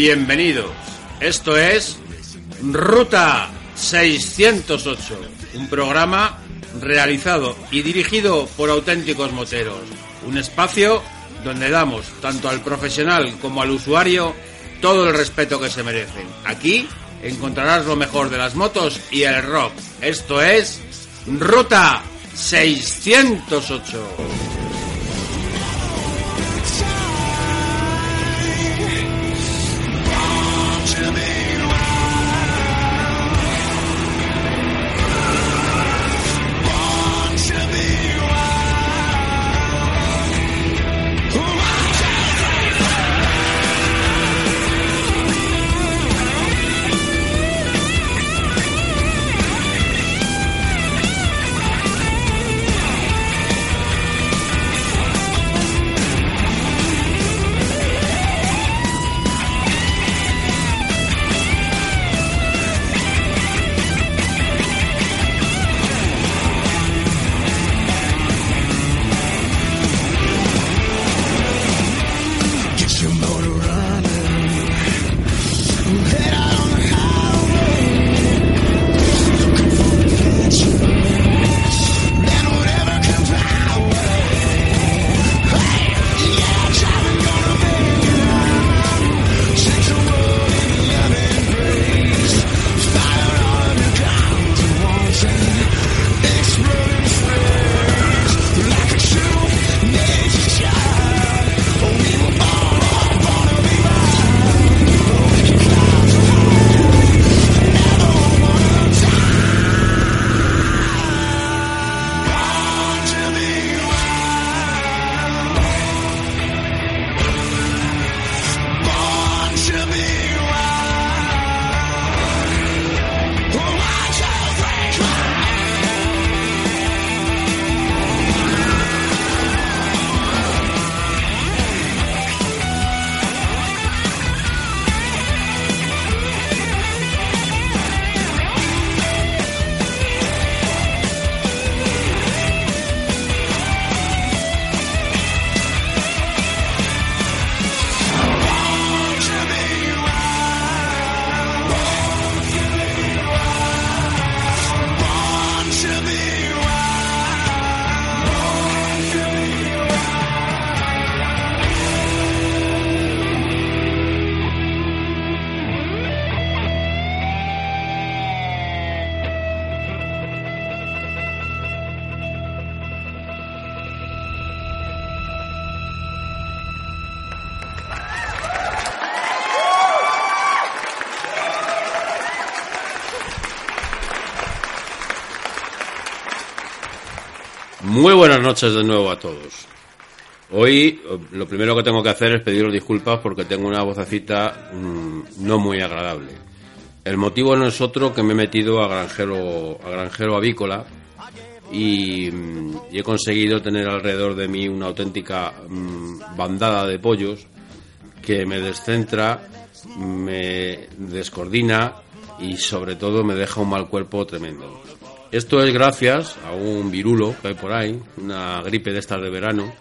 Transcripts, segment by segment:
bienvenidos. Esto es Ruta 608, un programa realizado y dirigido por auténticos moteros. Un espacio donde damos tanto al profesional como al usuario todo el respeto que se merecen. Aquí encontrarás lo mejor de las motos y el rock. Esto es Ruta 608. Muy buenas noches de nuevo a todos. Hoy lo primero que tengo que hacer es pediros disculpas porque tengo una vocecita mm, no muy agradable. El motivo no es otro que me he metido a granjero, a granjero avícola y, mm, he conseguido tener alrededor de mí una auténtica mm, bandada de pollos que me descentra, me descoordina y sobre todo me deja un mal cuerpo tremendo. Esto es gracias a un virulo que hay por ahí, una gripe de estas de verano,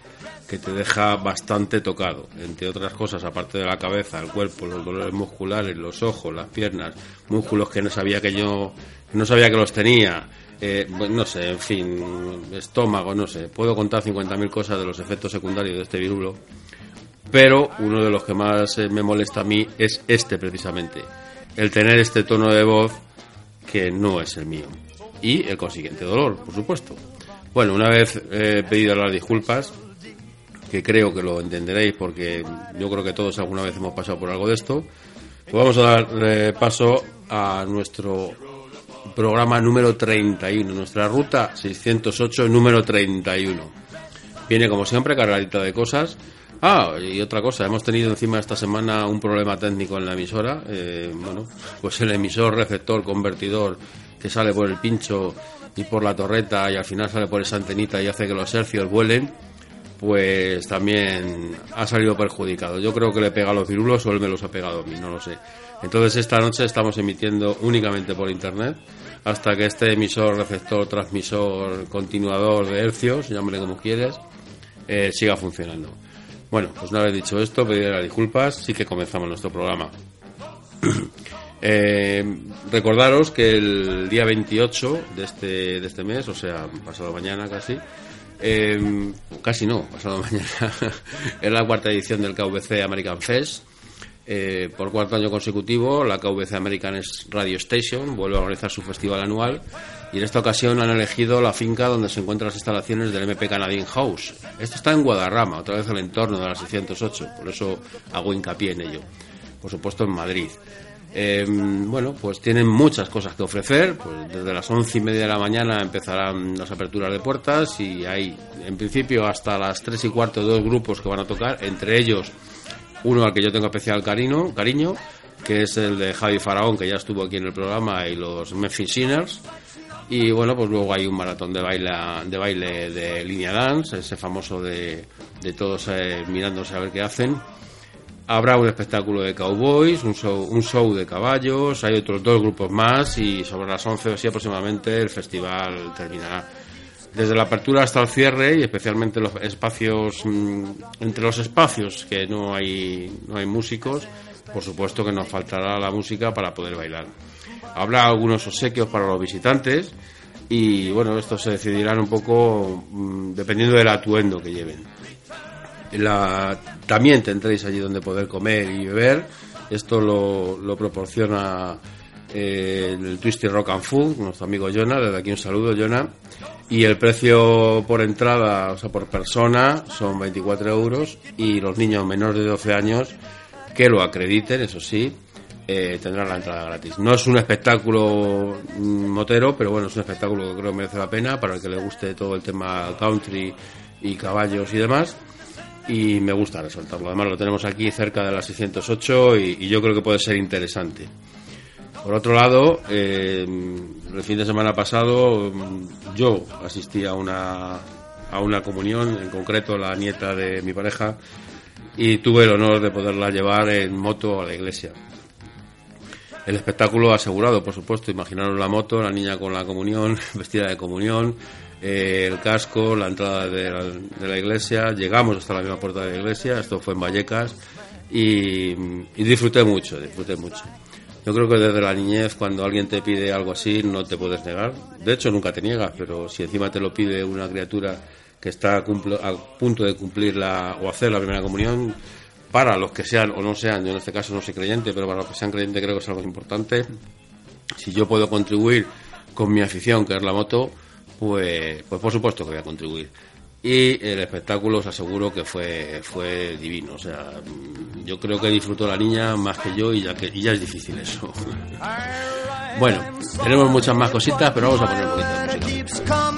que te deja bastante tocado, entre otras cosas, aparte de la cabeza, el cuerpo, los dolores musculares, los ojos, las piernas, músculos que no sabía que yo no sabía que los tenía, eh, no sé, en fin, estómago, no sé, puedo contar 50.000 cosas de los efectos secundarios de este virulo, pero uno de los que más eh, me molesta a mí es este precisamente, el tener este tono de voz que no es el mío y el consiguiente dolor, por supuesto. Bueno, una vez eh, pedido las disculpas, que creo que lo entenderéis porque yo creo que todos alguna vez hemos pasado por algo de esto, pues vamos a dar eh, paso a nuestro programa número 31, nuestra ruta 608 número 31. Viene como siempre cargadita de cosas. Ah, y otra cosa, hemos tenido encima esta semana un problema técnico en la emisora. Eh, bueno, pues el emisor, receptor, convertidor que sale por el pincho y por la torreta y al final sale por esa antenita y hace que los hercios vuelen, pues también ha salido perjudicado. Yo creo que le pega a los virulos o él me los ha pegado a mí, no lo sé. Entonces esta noche estamos emitiendo únicamente por internet hasta que este emisor, receptor, transmisor, continuador de hercios, llámale como quieres, eh, siga funcionando. Bueno, pues una vez dicho esto, pediré las disculpas, sí que comenzamos nuestro programa. Eh, recordaros que el día 28 de este, de este mes, o sea, pasado mañana casi, eh, casi no, pasado mañana, es la cuarta edición del KVC American Fest. Eh, por cuarto año consecutivo, la KVC American Radio Station vuelve a organizar su festival anual y en esta ocasión han elegido la finca donde se encuentran las instalaciones del MP Canadian House. Esto está en Guadarrama, otra vez el entorno de la 608, por eso hago hincapié en ello. Por supuesto en Madrid. Eh, bueno, pues tienen muchas cosas que ofrecer. Pues desde las once y media de la mañana empezarán las aperturas de puertas y hay, en principio, hasta las tres y cuarto dos grupos que van a tocar, entre ellos uno al que yo tengo especial cariño, que es el de Javi Faraón, que ya estuvo aquí en el programa, y los Memphis Sinners. Y bueno, pues luego hay un maratón de baile de, baile de línea dance, ese famoso de, de todos eh, mirándose a ver qué hacen. Habrá un espectáculo de cowboys, un show, un show de caballos, hay otros dos grupos más y sobre las 11 o así aproximadamente el festival terminará. Desde la apertura hasta el cierre y especialmente los espacios, mm, entre los espacios que no hay, no hay músicos, por supuesto que nos faltará la música para poder bailar. Habrá algunos obsequios para los visitantes y bueno, estos se decidirán un poco mm, dependiendo del atuendo que lleven. La, también tendréis allí donde poder comer y beber. Esto lo, proporciona eh, el Twisty Rock and Food, nuestro amigo Jonah. Desde aquí un saludo, Jonah. Y el precio por entrada, o sea, por persona, son 24 euros. Y los niños menores de 12 años que lo acrediten, eso sí, eh, tendrán la entrada gratis. No es un espectáculo mm, motero, pero bueno, es un espectáculo que creo merece la pena para el que le guste todo el tema country y caballos y demás y me gusta resaltarlo. Además lo tenemos aquí cerca de la 608 y, yo creo que puede ser interesante. Por otro lado, eh, el fin de semana pasado yo asistí a una, a una comunión, en concreto la nieta de mi pareja, y tuve el honor de poderla llevar en moto a la iglesia. El espectáculo asegurado, por supuesto, imaginaros la moto, la niña con la comunión, vestida de comunión, eh, el casco, la entrada de la, iglesia, llegamos hasta la misma puerta de la iglesia, esto fue en Vallecas y, disfruté mucho, disfruté mucho. Yo creo que desde la niñez cuando alguien te pide algo así no te puedes negar, de hecho nunca te niegas, pero si encima te lo pide una criatura que está a, punto de cumplir la, o hacer la primera comunión, para los que sean o no sean, yo en este caso no soy creyente, pero para los que sean creyentes creo que es algo importante. Si yo puedo contribuir con mi afición, que es la moto, pues, pues por supuesto que voy a contribuir. Y el espectáculo os aseguro que fue, fue divino. O sea, yo creo que disfrutó la niña más que yo y ya, que, y ya es difícil eso. bueno, tenemos muchas más cositas, pero vamos a poner un poquito de música.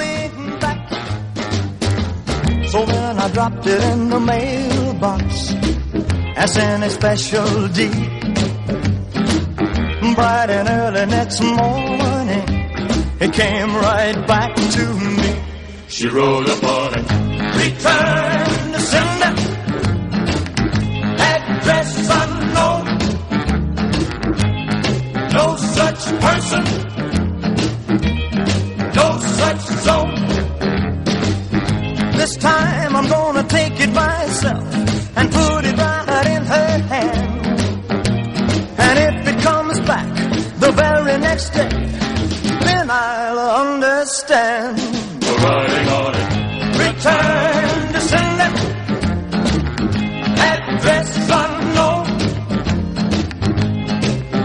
So then I dropped it in the mailbox as any special Bright and early next morning it came right back to me. She wrote upon it, return to sender, address unknown. No such person, no such zone. This time I'm gonna take it myself and put it right in her hand. And if it comes back the very next day, I'll understand. We're riding on it. Return to sender. Address unknown.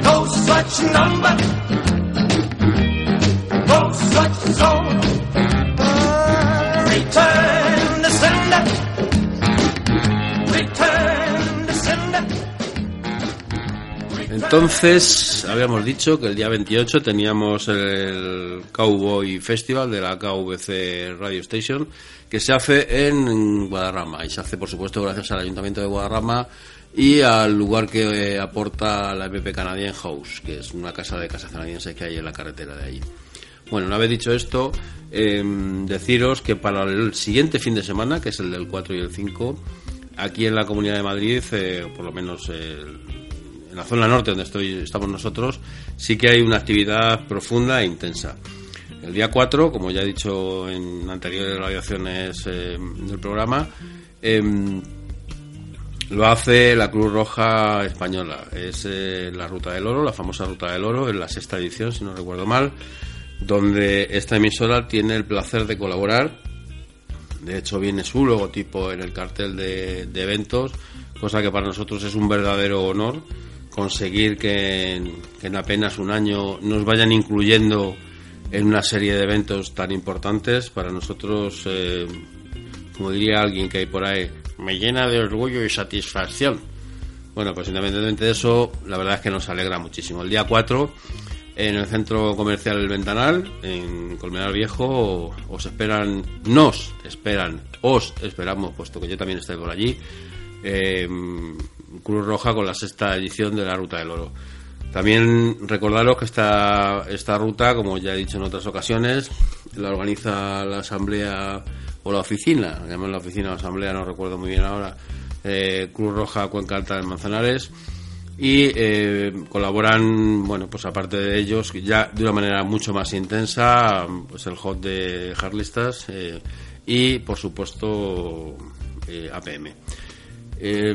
No such number. Entonces, habíamos dicho que el día 28 teníamos el Cowboy Festival de la KVC Radio Station, que se hace en Guadarrama. Y se hace, por supuesto, gracias al Ayuntamiento de Guadarrama y al lugar que aporta la MP Canadian House, que es una casa de casa canadiense que hay en la carretera de allí. Bueno, una vez dicho esto, em, deciros que para el siguiente fin de semana, que es el del 4 y el 5, aquí en la Comunidad de Madrid, eh, por lo menos el en la zona norte donde estoy, estamos nosotros, sí que hay una actividad profunda e intensa. El día 4, como ya he dicho en anteriores radiaciones eh, del programa, em, lo hace la Cruz Roja Española. Es eh, la Ruta del Oro, la famosa Ruta del Oro, en la sexta edición, si no recuerdo mal, donde esta emisora tiene el placer de colaborar. De hecho, viene su logotipo en el cartel de, eventos, cosa que para nosotros es un verdadero honor conseguir que en, apenas un año nos vayan incluyendo en una serie de eventos tan importantes. Para nosotros, eh, como diría alguien que hay por ahí, me llena de orgullo y satisfacción. Bueno, pues independientemente de eso, la verdad es que nos alegra muchísimo. El día 4, en el centro comercial El Ventanal, en Colmenar Viejo, os esperan, nos esperan, os esperamos, puesto que yo también estoy por allí, eh, Cruz Roja con la sexta edición de la Ruta del Oro. También recordaros que esta, esta ruta, como ya he dicho en otras ocasiones, la organiza la Asamblea o la oficina, llamamos la oficina o la asamblea, no recuerdo muy bien ahora, eh, Cruz Roja Cuenca Alta de Manzanares y eh, colaboran, bueno, pues aparte de ellos, ya de una manera mucho más intensa, pues el hot de Harlistas eh, y, por supuesto, APM.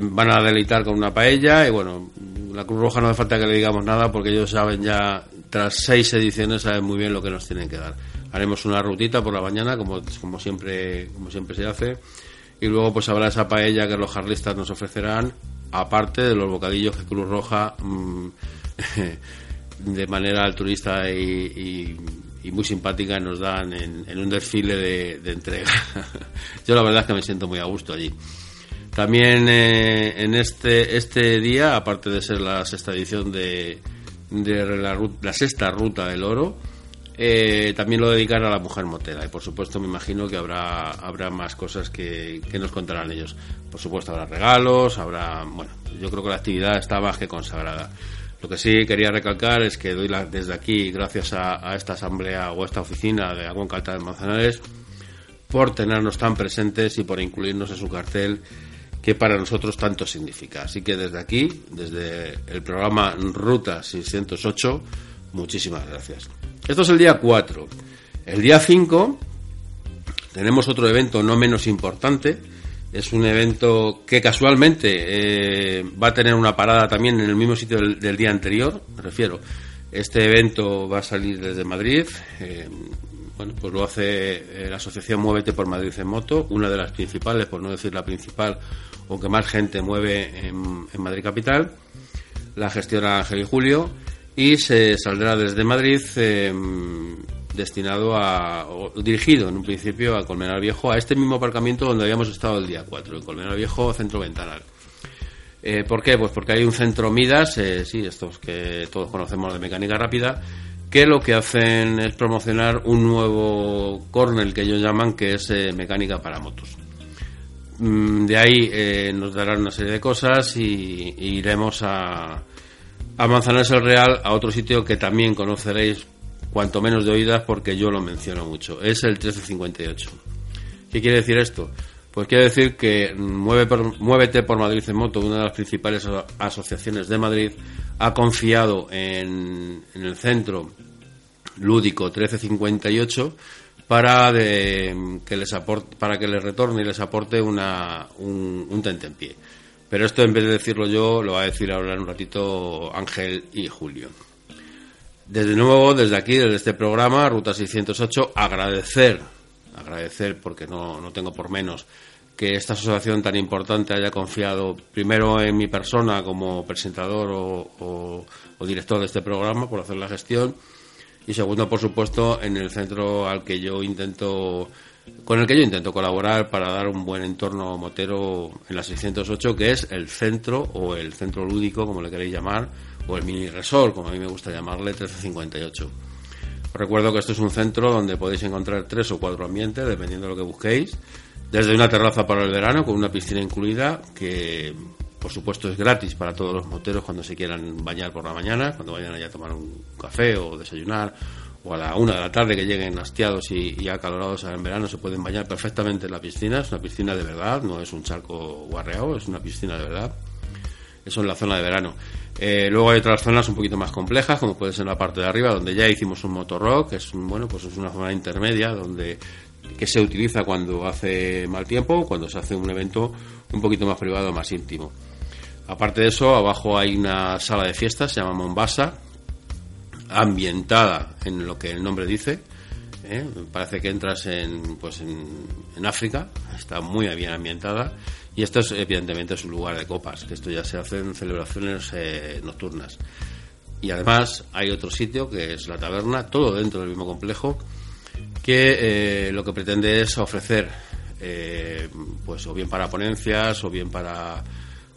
Van a deleitar con una paella y, bueno, la Cruz Roja no hace falta que le digamos nada porque ellos saben ya, tras seis ediciones, saben muy bien lo que nos tienen que dar haremos una rutita por la mañana, como, como, siempre, como siempre se hace. Y luego pues habrá esa paella que los jarlistas nos ofrecerán, aparte de los bocadillos que Cruz Roja, mm, de manera altruista y, muy simpática, nos dan en, un desfile de, entrega. Yo la verdad es que me siento muy a gusto allí. También eh, en este, este día, aparte de ser la sexta edición de, la, sexta ruta del oro, eh, también lo dedican a la mujer motera. Y por supuesto me imagino que habrá habrá más cosas que, nos contarán ellos. Por supuesto habrá regalos habrá bueno yo creo que la actividad está más que consagrada. Lo que sí quería recalcar es que doy desde aquí gracias a, esta asamblea o a esta oficina de Agua Calta de Manzanares por tenernos tan presentes y por incluirnos en su cartel que para nosotros tanto significa. Así que desde aquí, desde el programa Ruta 608, muchísimas gracias. Esto es el día 4. El día 5 tenemos otro evento no menos importante. Es un evento que casualmente eh, va a tener una parada también en el mismo sitio del, día anterior, me refiero. Este evento va a salir desde Madrid. Eh, bueno, pues lo hace eh, la asociación Muévete por Madrid en Moto, una de las principales, por no decir la principal, o que más gente mueve en, Madrid Capital. La gestiona Ángel y Julio y se saldrá desde Madrid em, destinado a, dirigido en un principio a Colmenar Viejo, a este mismo aparcamiento donde habíamos estado el día 4, en Colmenar Viejo, centro ventanal. Eh, ¿Por qué? Pues porque hay un centro Midas, eh, sí, estos que todos conocemos de mecánica rápida, que lo que hacen es promocionar un nuevo corner que ellos llaman que es eh, mecánica para motos. Mm, de ahí nos darán una serie de cosas y iremos a, a Manzanares el Real, a otro sitio que también conoceréis cuanto menos de oídas porque yo lo menciono mucho. Es el 1358. ¿Qué quiere decir esto? Pues quiere decir que Muévete por Madrid en Moto, una de las principales asociaciones de Madrid, ha confiado en, el centro lúdico 1358 para que les aporte, para que les retorne y les aporte una, un, un tentempié. Pero esto en vez de decirlo yo, lo va a decir ahora en un ratito Ángel y Julio. Desde nuevo, desde aquí, desde este programa, Ruta 608, agradecer, agradecer porque no, no tengo por menos que esta asociación tan importante haya confiado primero en mi persona como presentador o, o, director de este programa por hacer la gestión y segundo, por supuesto, en el centro al que yo intento con el que yo intento colaborar para dar un buen entorno motero en la 608, que es el centro o el centro lúdico, como le queréis llamar, o el mini resort, como a mí me gusta llamarle, 1358. Os recuerdo que esto es un centro donde podéis encontrar tres o cuatro ambientes, dependiendo de lo que busquéis, desde una terraza para el verano con una piscina incluida, que por supuesto es gratis para todos los moteros cuando se quieran bañar por la mañana, cuando vayan allá a tomar un café o desayunar o a la una de la tarde que lleguen hastiados y, acalorados en verano se pueden bañar perfectamente en la piscina. Es una piscina de verdad, no es un charco guarreado, es una piscina de verdad. Eso en la zona de verano. Eh, luego hay otras zonas un poquito más complejas, como puede ser la parte de arriba, donde ya hicimos un motorrock, que es bueno, pues es una zona intermedia donde que se utiliza cuando hace mal tiempo, cuando se hace un evento un poquito más privado, más íntimo. Aparte de eso, abajo hay una sala de fiestas, se llama Mombasa, ambientada en lo que el nombre dice. ¿eh? Parece que entras en, pues en, África, está muy bien ambientada. Y esto es, evidentemente, es un lugar de copas, que esto ya se hace en celebraciones eh, nocturnas. Y además hay otro sitio que es la taberna, todo dentro del mismo complejo, que eh, lo que pretende es ofrecer, pues o bien para ponencias, o bien para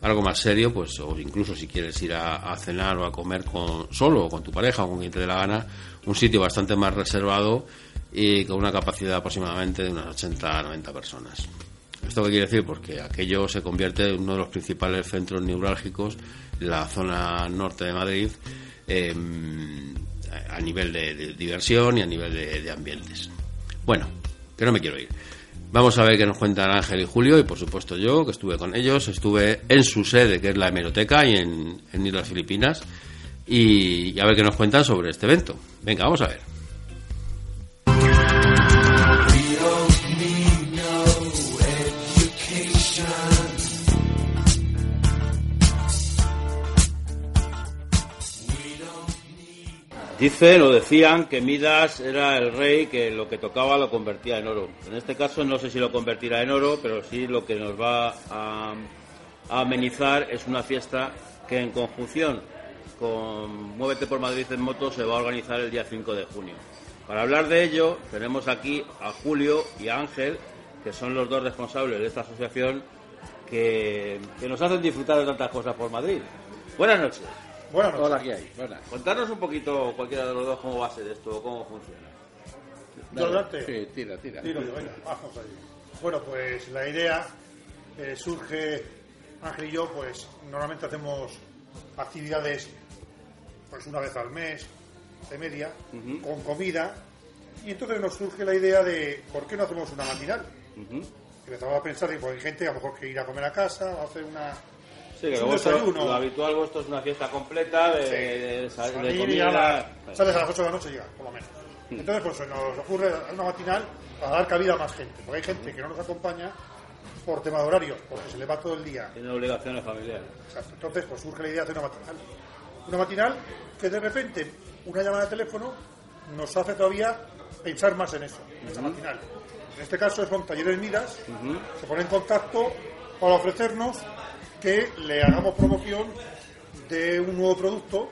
algo más serio, pues, o incluso si quieres ir a, cenar o a comer con, solo o con tu pareja o con quien te dé la gana, un sitio bastante más reservado y con una capacidad aproximadamente de unas 80 a 90 personas. ¿Esto qué quiere decir? Porque aquello se convierte en uno de los principales centros neurálgicos en la zona norte de Madrid em, a nivel de, diversión y a nivel de ambientes. Bueno, que no me quiero ir. Vamos a ver qué nos cuentan Ángel y Julio y por supuesto yo, que estuve con ellos, estuve en su sede, que es la hemeroteca, y en, en Islas Filipinas, y a ver qué nos cuentan sobre este evento. Venga, vamos a ver. Dicen o decían que Midas era el rey que lo que tocaba lo convertía en oro. En este caso no sé si lo convertirá en oro, pero sí lo que nos va a, amenizar es una fiesta que en conjunción con Muévete por Madrid en moto se va a organizar el día 5 de junio. Para hablar de ello tenemos aquí a Julio y a Ángel, que son los dos responsables de esta asociación que, que nos hacen disfrutar de tantas cosas por Madrid. Buenas noches. Buenas Hola, ¿qué hay? Contarnos un poquito, cualquiera de los dos, cómo va a ser esto, cómo funciona. ¿Yo Sí, tira, tira. Tiro yo, venga, vamos allí. Bueno, pues la idea eh, surge, Ángel y yo, pues normalmente hacemos actividades pues una vez al mes, de media, con comida, y entonces nos surge la idea de ¿por qué no hacemos una matinal? Empezamos a pensar que pues, hay gente a lo mejor que ir a comer a casa, hacer una Sí, que lo habitual vuestro es una fiesta completa de, comida. sales a las 8 de la noche y llega, por lo menos. Mm. Entonces, pues nos ocurre una matinal para dar cabida a más gente, porque hay gente que no nos acompaña por tema de horarios, porque se le va todo el día. Tiene obligaciones familiares. Exacto. Entonces, pues surge la idea de hacer una matinal. Una matinal que de repente una llamada de teléfono nos hace todavía pensar más en eso, en esa matinal. En este caso son talleres Midas, se pone en contacto para ofrecernos que le hagamos promoción de un nuevo producto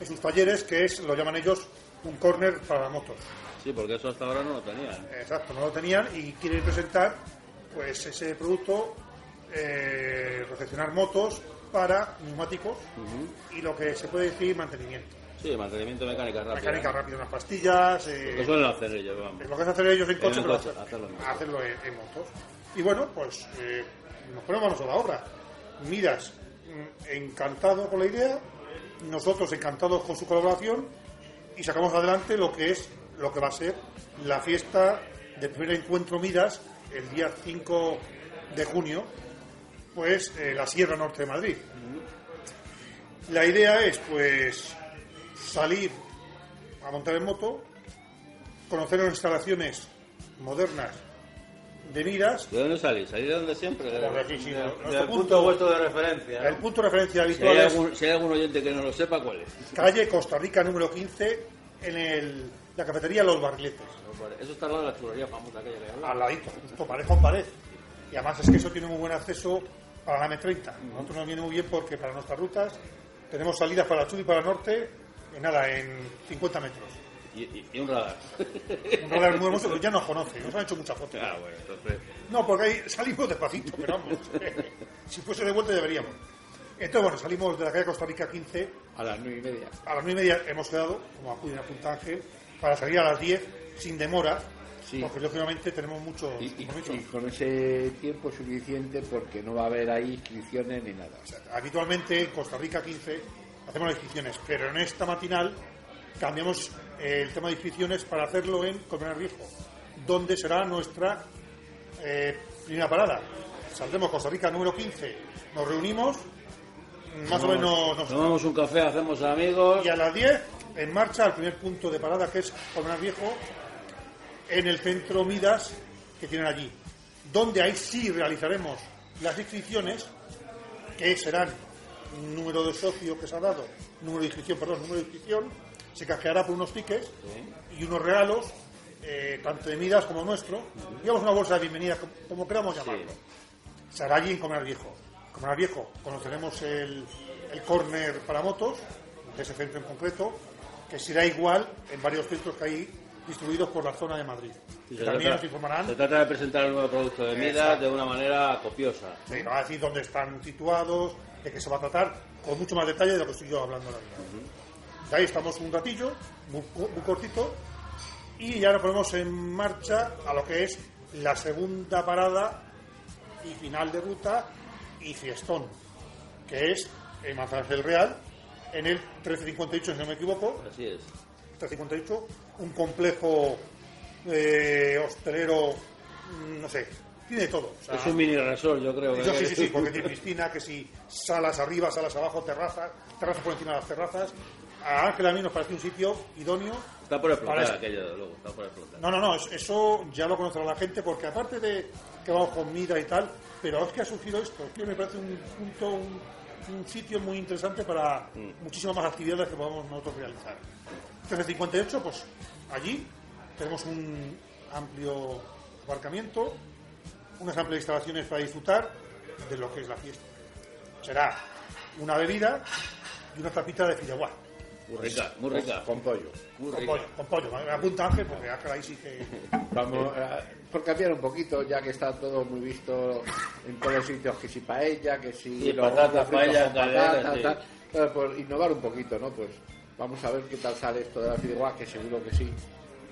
en sus talleres que es, lo llaman ellos, un corner para motos. Sí, porque eso hasta ahora no lo tenían. Exacto, no lo tenían y quieren presentar pues ese producto, eh, recepcionar motos para neumáticos y lo que se puede decir mantenimiento. Sí, mantenimiento mecánica rápida. Mecánica rápida, unas pastillas. Eh, lo que suelen hacer ellos, vamos. Lo que hacer ellos en coche, pero hacerlo, en, motos. Y bueno, pues eh, nos ponemos a la obra. Miras, mm, encantado con la idea, nosotros encantados con su colaboración y sacamos adelante lo que es, lo que va a ser la fiesta del primer encuentro Miras el día 5 de junio, pues la Sierra Norte de Madrid. La idea es pues salir a montar en moto, conocer las instalaciones modernas de miras. ¿De dónde salís? ¿Salís de donde siempre? De, aquí, sí, punto, vuestro de referencia. El punto de referencia habitual. Si hay, algún, si hay algún oyente que no lo sepa, ¿cuál es? Calle Costa Rica número 15, en el, la cafetería Los Barriletes. Eso está al lado de la churrería famosa que hay Al ladito, justo pared con pared. Y además es que eso tiene muy buen acceso para la M30. A nosotros nos viene muy bien porque para nuestras rutas tenemos salidas para el sur y para el norte, en nada, en 50 metros. Y, un radar. un radar muy hermoso, pero ya nos conoce, nos han hecho muchas fotos. Ah, bueno, entonces... No, porque ahí salimos despacito, pero vamos. si fuese de vuelta ya veríamos. Entonces, bueno, salimos de la calle Costa Rica 15. A las nueve y media. A las nueve y media hemos quedado, como acude a Punta Ángel, para salir a las 10 sin demora. Porque lógicamente tenemos mucho y, con ese tiempo suficiente porque no va a haber ahí inscripciones ni nada. habitualmente en Costa Rica 15 hacemos las inscripciones, pero en esta matinal cambiamos el tema de inscripciones para hacerlo en Colmenar Viejo, donde será nuestra eh, primera parada. Saldremos Costa Rica número 15, nos reunimos, más o menos nos tomamos un café, hacemos amigos. Y a las 10 en marcha al primer punto de parada que es Colmenar Viejo, en el centro Midas que tienen allí, donde ahí sí realizaremos las inscripciones, que serán número de socio que se ha dado, número de inscripción, perdón, número de inscripción, se canjeará por unos tickets y unos regalos, eh, tanto de Midas como nuestro, digamos una bolsa de bienvenida, como, queramos llamarlo. Se hará allí en Comer Viejo. Comer Viejo conoceremos el, el córner para motos, de ese centro en concreto, que será igual en varios centros que hay distribuidos por la zona de Madrid. Y se también trata- nos informarán Se trata de presentar el nuevo producto de Midas de una manera copiosa. Sí, nos va a decir dónde están situados, de qué se va a tratar, con mucho más detalle de lo que estoy yo hablando ahora mismo. Ahí estamos un ratillo, muy, cortito, y ya nos ponemos en marcha a lo que es la segunda parada y final de ruta y fiestón, que es en Manzanares del Real, en el 1358, si no me equivoco, Así es. 358, un complejo eh, hostelero, mm, no sé, tiene todo. o sea, Es un mini resort, yo creo. yo sí, sí, es. sí, porque tiene piscina, que si salas arriba, salas abajo, terrazas, terrazas por encima de las terrazas. A Ángel a mí nos parece un sitio idóneo. Está por explotar Para aquello, luego, está por explotar. No, no, no, es- eso ya lo conocerá la gente, porque aparte de que vamos con mira y tal, pero es que ha surgido esto, es que me parece un punto, un, un sitio muy interesante para muchísimas más actividades que podamos nosotros realizar. 1358, pues allí tenemos un amplio aparcamiento, unas amplias instalaciones para disfrutar de lo que es la fiesta. Será una bebida y una tapita de fideuá. Muy rica, muy rica. Con pollo. Muy Con rica. pollo, con pollo. Me apunta Ángel porque Ángel ahí sí que... Vamos, eh, por cambiar un poquito, ya que está todo muy visto en todos los sitios, que si paella, que si Sí, los patatas, paella, con patatas, sí. por innovar un poquito, ¿no? Pues vamos a ver qué tal sale esto de la fideuá, que seguro que sí,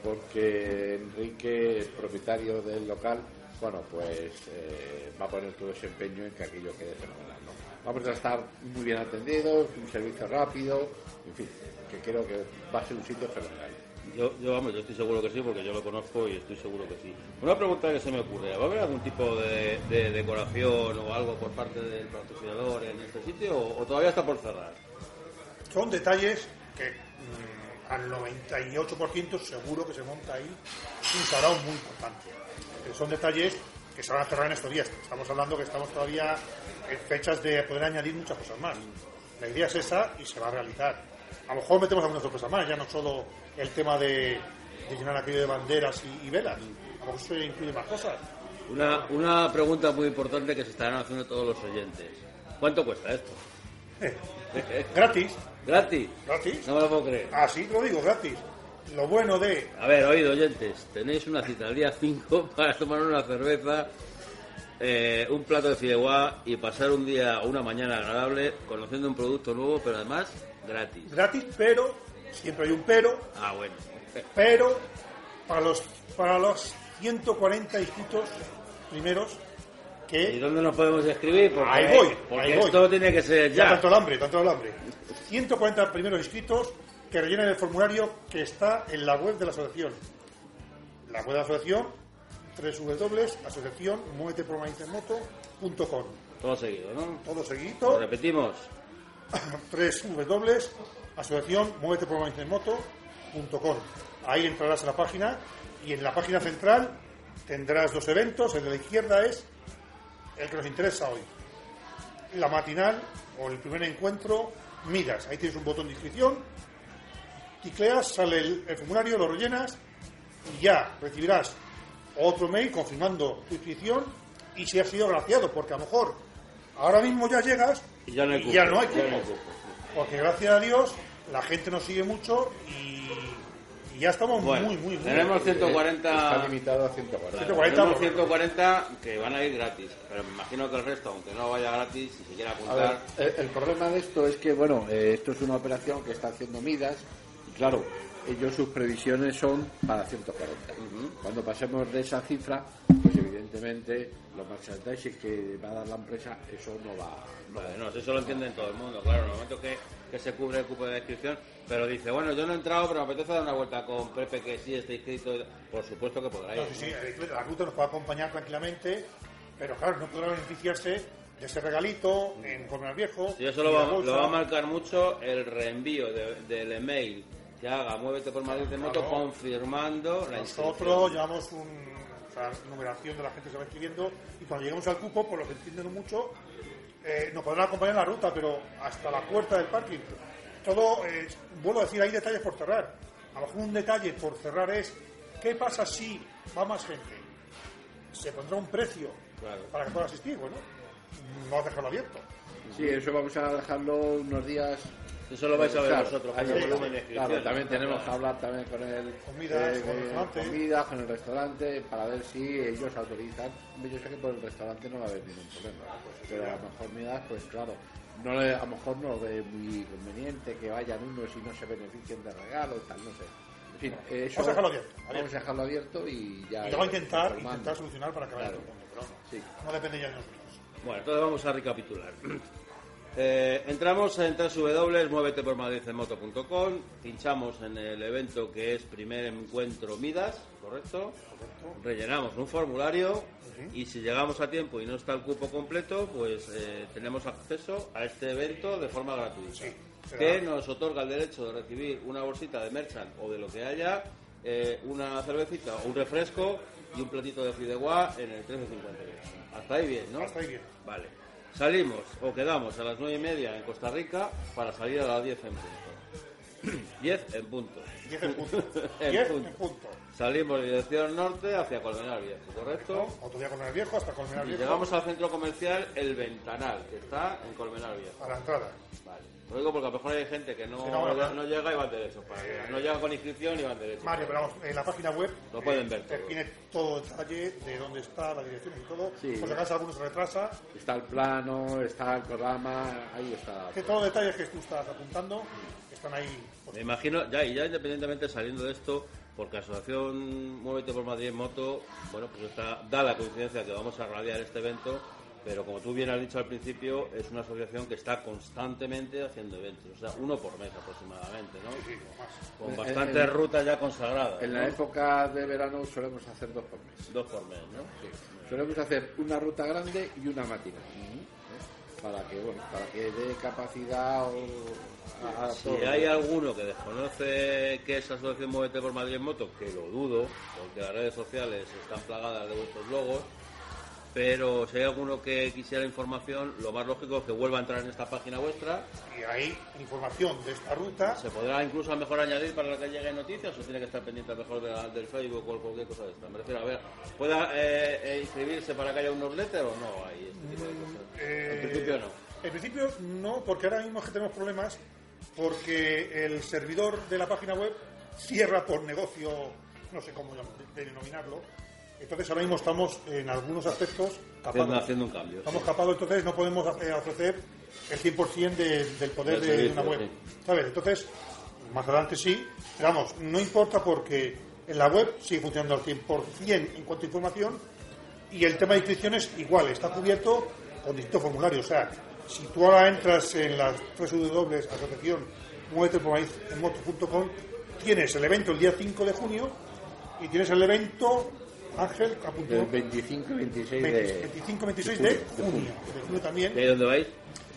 porque Enrique, el propietario del local, bueno, pues eh, va a poner todo ese empeño en que aquello quede fenomenal, ¿no? Vamos a estar muy bien atendidos, un servicio rápido, en fin, que creo que va a ser un sitio fenomenal. Yo, yo, vamos, yo estoy seguro que sí, porque yo lo conozco y estoy seguro que sí. Una pregunta que se me ocurre, ¿va a haber algún tipo de, de decoración o algo por parte del patrocinador en este sitio o, o todavía está por cerrar? Son detalles que mm, al 98% seguro que se monta ahí un sarao muy importante. Eh, Son detalles que se van a cerrar en estos días. Estamos hablando que estamos todavía en fechas de poder añadir muchas cosas más. La idea es esa y se va a realizar. A lo mejor metemos alguna sorpresa más, ya no solo el tema de, de llenar aquello de banderas y, y velas. A lo mejor eso incluye más cosas. Una, una pregunta muy importante que se estarán haciendo todos los oyentes. ¿Cuánto cuesta esto? Eh, gratis, ¿Gratis? gratis. No me lo puedo creer. Así lo digo, gratis. Lo bueno de A ver, oído oyentes, tenéis una cita el día 5 para tomar una cerveza, eh, un plato de fideuá y pasar un día o una mañana agradable conociendo un producto nuevo, pero además gratis. gratis, pero siempre hay un pero, Ah, bueno. pero para los para los 140 inscritos primeros ¿Y que dónde nos podemos escribir? Porque, Ahí voy, porque ahí voy. esto tiene que ser ya ya. tanto el hambre, tanto el hambre. 140 primeros inscritos que rellenan el formulario que está en la web de la asociación. La web de la asociación www.asociación.muetepromaincemoto.com Todo seguido, ¿no? Todo Lo seguidito. repetimos. www.asociacionmuevetepromoto.com Ahí entrarás a la página y en la página central tendrás dos eventos. El de la izquierda es el que nos interesa hoy. La matinal o el primer encuentro, miras. Ahí tienes un botón de inscripción. Tecleas, sale el, el formulario, lo rellenas y ya recibirás otro mail confirmando tu inscripción y si has sido graciado, porque a lo mejor ahora mismo ya llegas Y ya no hay y ya cupo, no hay ya no hay cupo. cupo. Porque gracias a Dios la gente nos sigue mucho y, y ya estamos Bueno, muy, muy, muy. tenemos Está 140... limitado a 140. 140. Tenemos 140 que van a ir gratis, pero me imagino que el resto, aunque no vaya gratis, si se quiere A ver, apuntar... el, el problema de esto es que, bueno, eh, esto es una operación que está haciendo Midas y, claro, ellos sus previsiones son para 140. Cuando pasemos de esa cifra, pues evidentemente los merchandising que va a dar la empresa, eso no va... No Vale, no, eso lo entienden todo el mundo, claro, en el momento que, que se cubre el cupo de inscripción, pero dice, bueno, yo no he entrado, pero me apetece dar una vuelta con Pepe, que sí está inscrito, por supuesto que podrá ir. No, sí, sí, el- la ruta nos puede acompañar tranquilamente, pero claro, no podrá beneficiarse de ese regalito en Comer Viejo. Y eso lo va, lo va a marcar mucho el reenvío de- del email que haga Muévete por Madrid de Moto Claro. confirmando la Nosotros llevamos un, o sea, numeración de la gente que se va escribiendo y cuando lleguemos al cupo, por lo que entienden mucho, eh, nos podrán acompañar en la ruta, pero hasta la puerta del parking. Todo, eh, vuelvo a decir, hay detalles por cerrar. A lo mejor un detalle por cerrar es, ¿qué pasa si va más gente? Se pondrá un precio Claro. para que pueda asistir, bueno, no a dejarlo abierto. Sí, eso vamos a dejarlo unos días. Eso lo vais a ver Claro, vosotros está. volumen de. Claro, también tenemos que hablar también con el Comidas, con el restaurante. comidas, con el restaurante para ver si ellos autorizan. Yo sé que por el restaurante no va a haber ningún problema, pero a lo mejor miras, pues claro, no le- a lo mejor no lo ve muy conveniente que vayan unos y no se beneficien de regalo y tal, no sé. En fin, eh, eso Vamos a dejarlo abierto, Vamos a dejarlo abierto y ya. Y luego intentar, informando. intentar solucionar para que vaya Claro. todo el mundo, pero Sí. no depende ya de nosotros. Bueno, entonces vamos a recapitular. Eh, entramos en www.muevetepormadridmoto.com, pinchamos en el evento que es primer encuentro Midas, ¿correcto? Rellenamos un formulario y si llegamos a tiempo y no está el cupo completo, pues eh, tenemos acceso a este evento de forma gratuita. Sí, que nos otorga el derecho de recibir una bolsita de merchant o de lo que haya, eh, una cervecita o un refresco y un platito de fideuá en el 1358. Hasta ahí bien, ¿no? Hasta ahí bien. Vale. Salimos o quedamos a las nueve y media en Costa Rica para salir a las 10 en punto. 10 en punto. 10 en punto. En 10 punto. en punto. Salimos dirección norte hacia Colmenar Viejo, ¿correcto? Otro día Colmenar Viejo hasta Colmenar Y Viejo. llegamos al centro comercial El Ventanal, que está en Colmenar Viejo. a la entrada. Vale. Lo digo porque a lo mejor hay gente que no, Que no, no, no llega y van derecho. Para no llega con inscripción y van derecho. Mario, pero vamos, en la página web Lo pueden ver te todo. tiene todo el detalle de dónde está, la dirección y todo. Sí. Por si acaso alguno se retrasa, Está el plano, está el programa, ahí está. que todos los detalles que tú estás apuntando están ahí. Me imagino, ya y ya independientemente saliendo de esto, porque Asociación Muévete por Madrid en Moto, bueno, pues está, da la coincidencia que vamos a radiar este evento, pero como tú bien has dicho al principio, es una asociación que está constantemente haciendo eventos, o sea, uno por mes aproximadamente, ¿no? sí. Con En- bastantes en- rutas ya consagradas. En ¿no? la época de verano solemos hacer dos por mes. Dos por mes, ¿no? Sí. Solemos hacer una ruta grande y una matinal. ¿eh? Para que, bueno, para que dé capacidad o- Si todo. hay alguno que desconoce que es Asociación Muévete por Madrid en Moto, que lo dudo, porque las redes sociales están plagadas de vuestros logos, pero si hay alguno que quisiera información, lo más lógico es que vuelva a entrar en esta página vuestra. Y hay información de esta ruta. Se podrá incluso a lo mejor añadir para que lleguen noticias o tiene que estar pendiente a lo mejor de la- del Facebook o cualquier cosa de esta. Me refiero a ver, ¿pueda eh, eh, inscribirse para que haya un newsletter o no? Hay este tipo de cosas. Eh, en principio no. En principio no, porque ahora mismo es que tenemos problemas porque el servidor de la página web cierra por negocio, no sé cómo denominarlo. Entonces ahora mismo estamos en algunos aspectos capados. haciendo un cambio. Estamos capados, entonces no podemos ofrecer el 100% de- del poder de una web. sí. ¿Sabes? Entonces, más adelante sí, pero vamos, no importa porque en la web sigue funcionando al 100% en cuanto a información y el tema de inscripciones igual, está cubierto con distintos formularios. O sea, si tú ahora entras en las www asociación en moto.com, tienes el evento el día 5 de junio y tienes el evento, Ángel, apuntó, Del 25 y 26 de. 25-26 de junio. De junio también. ¿Y ahí dónde vais?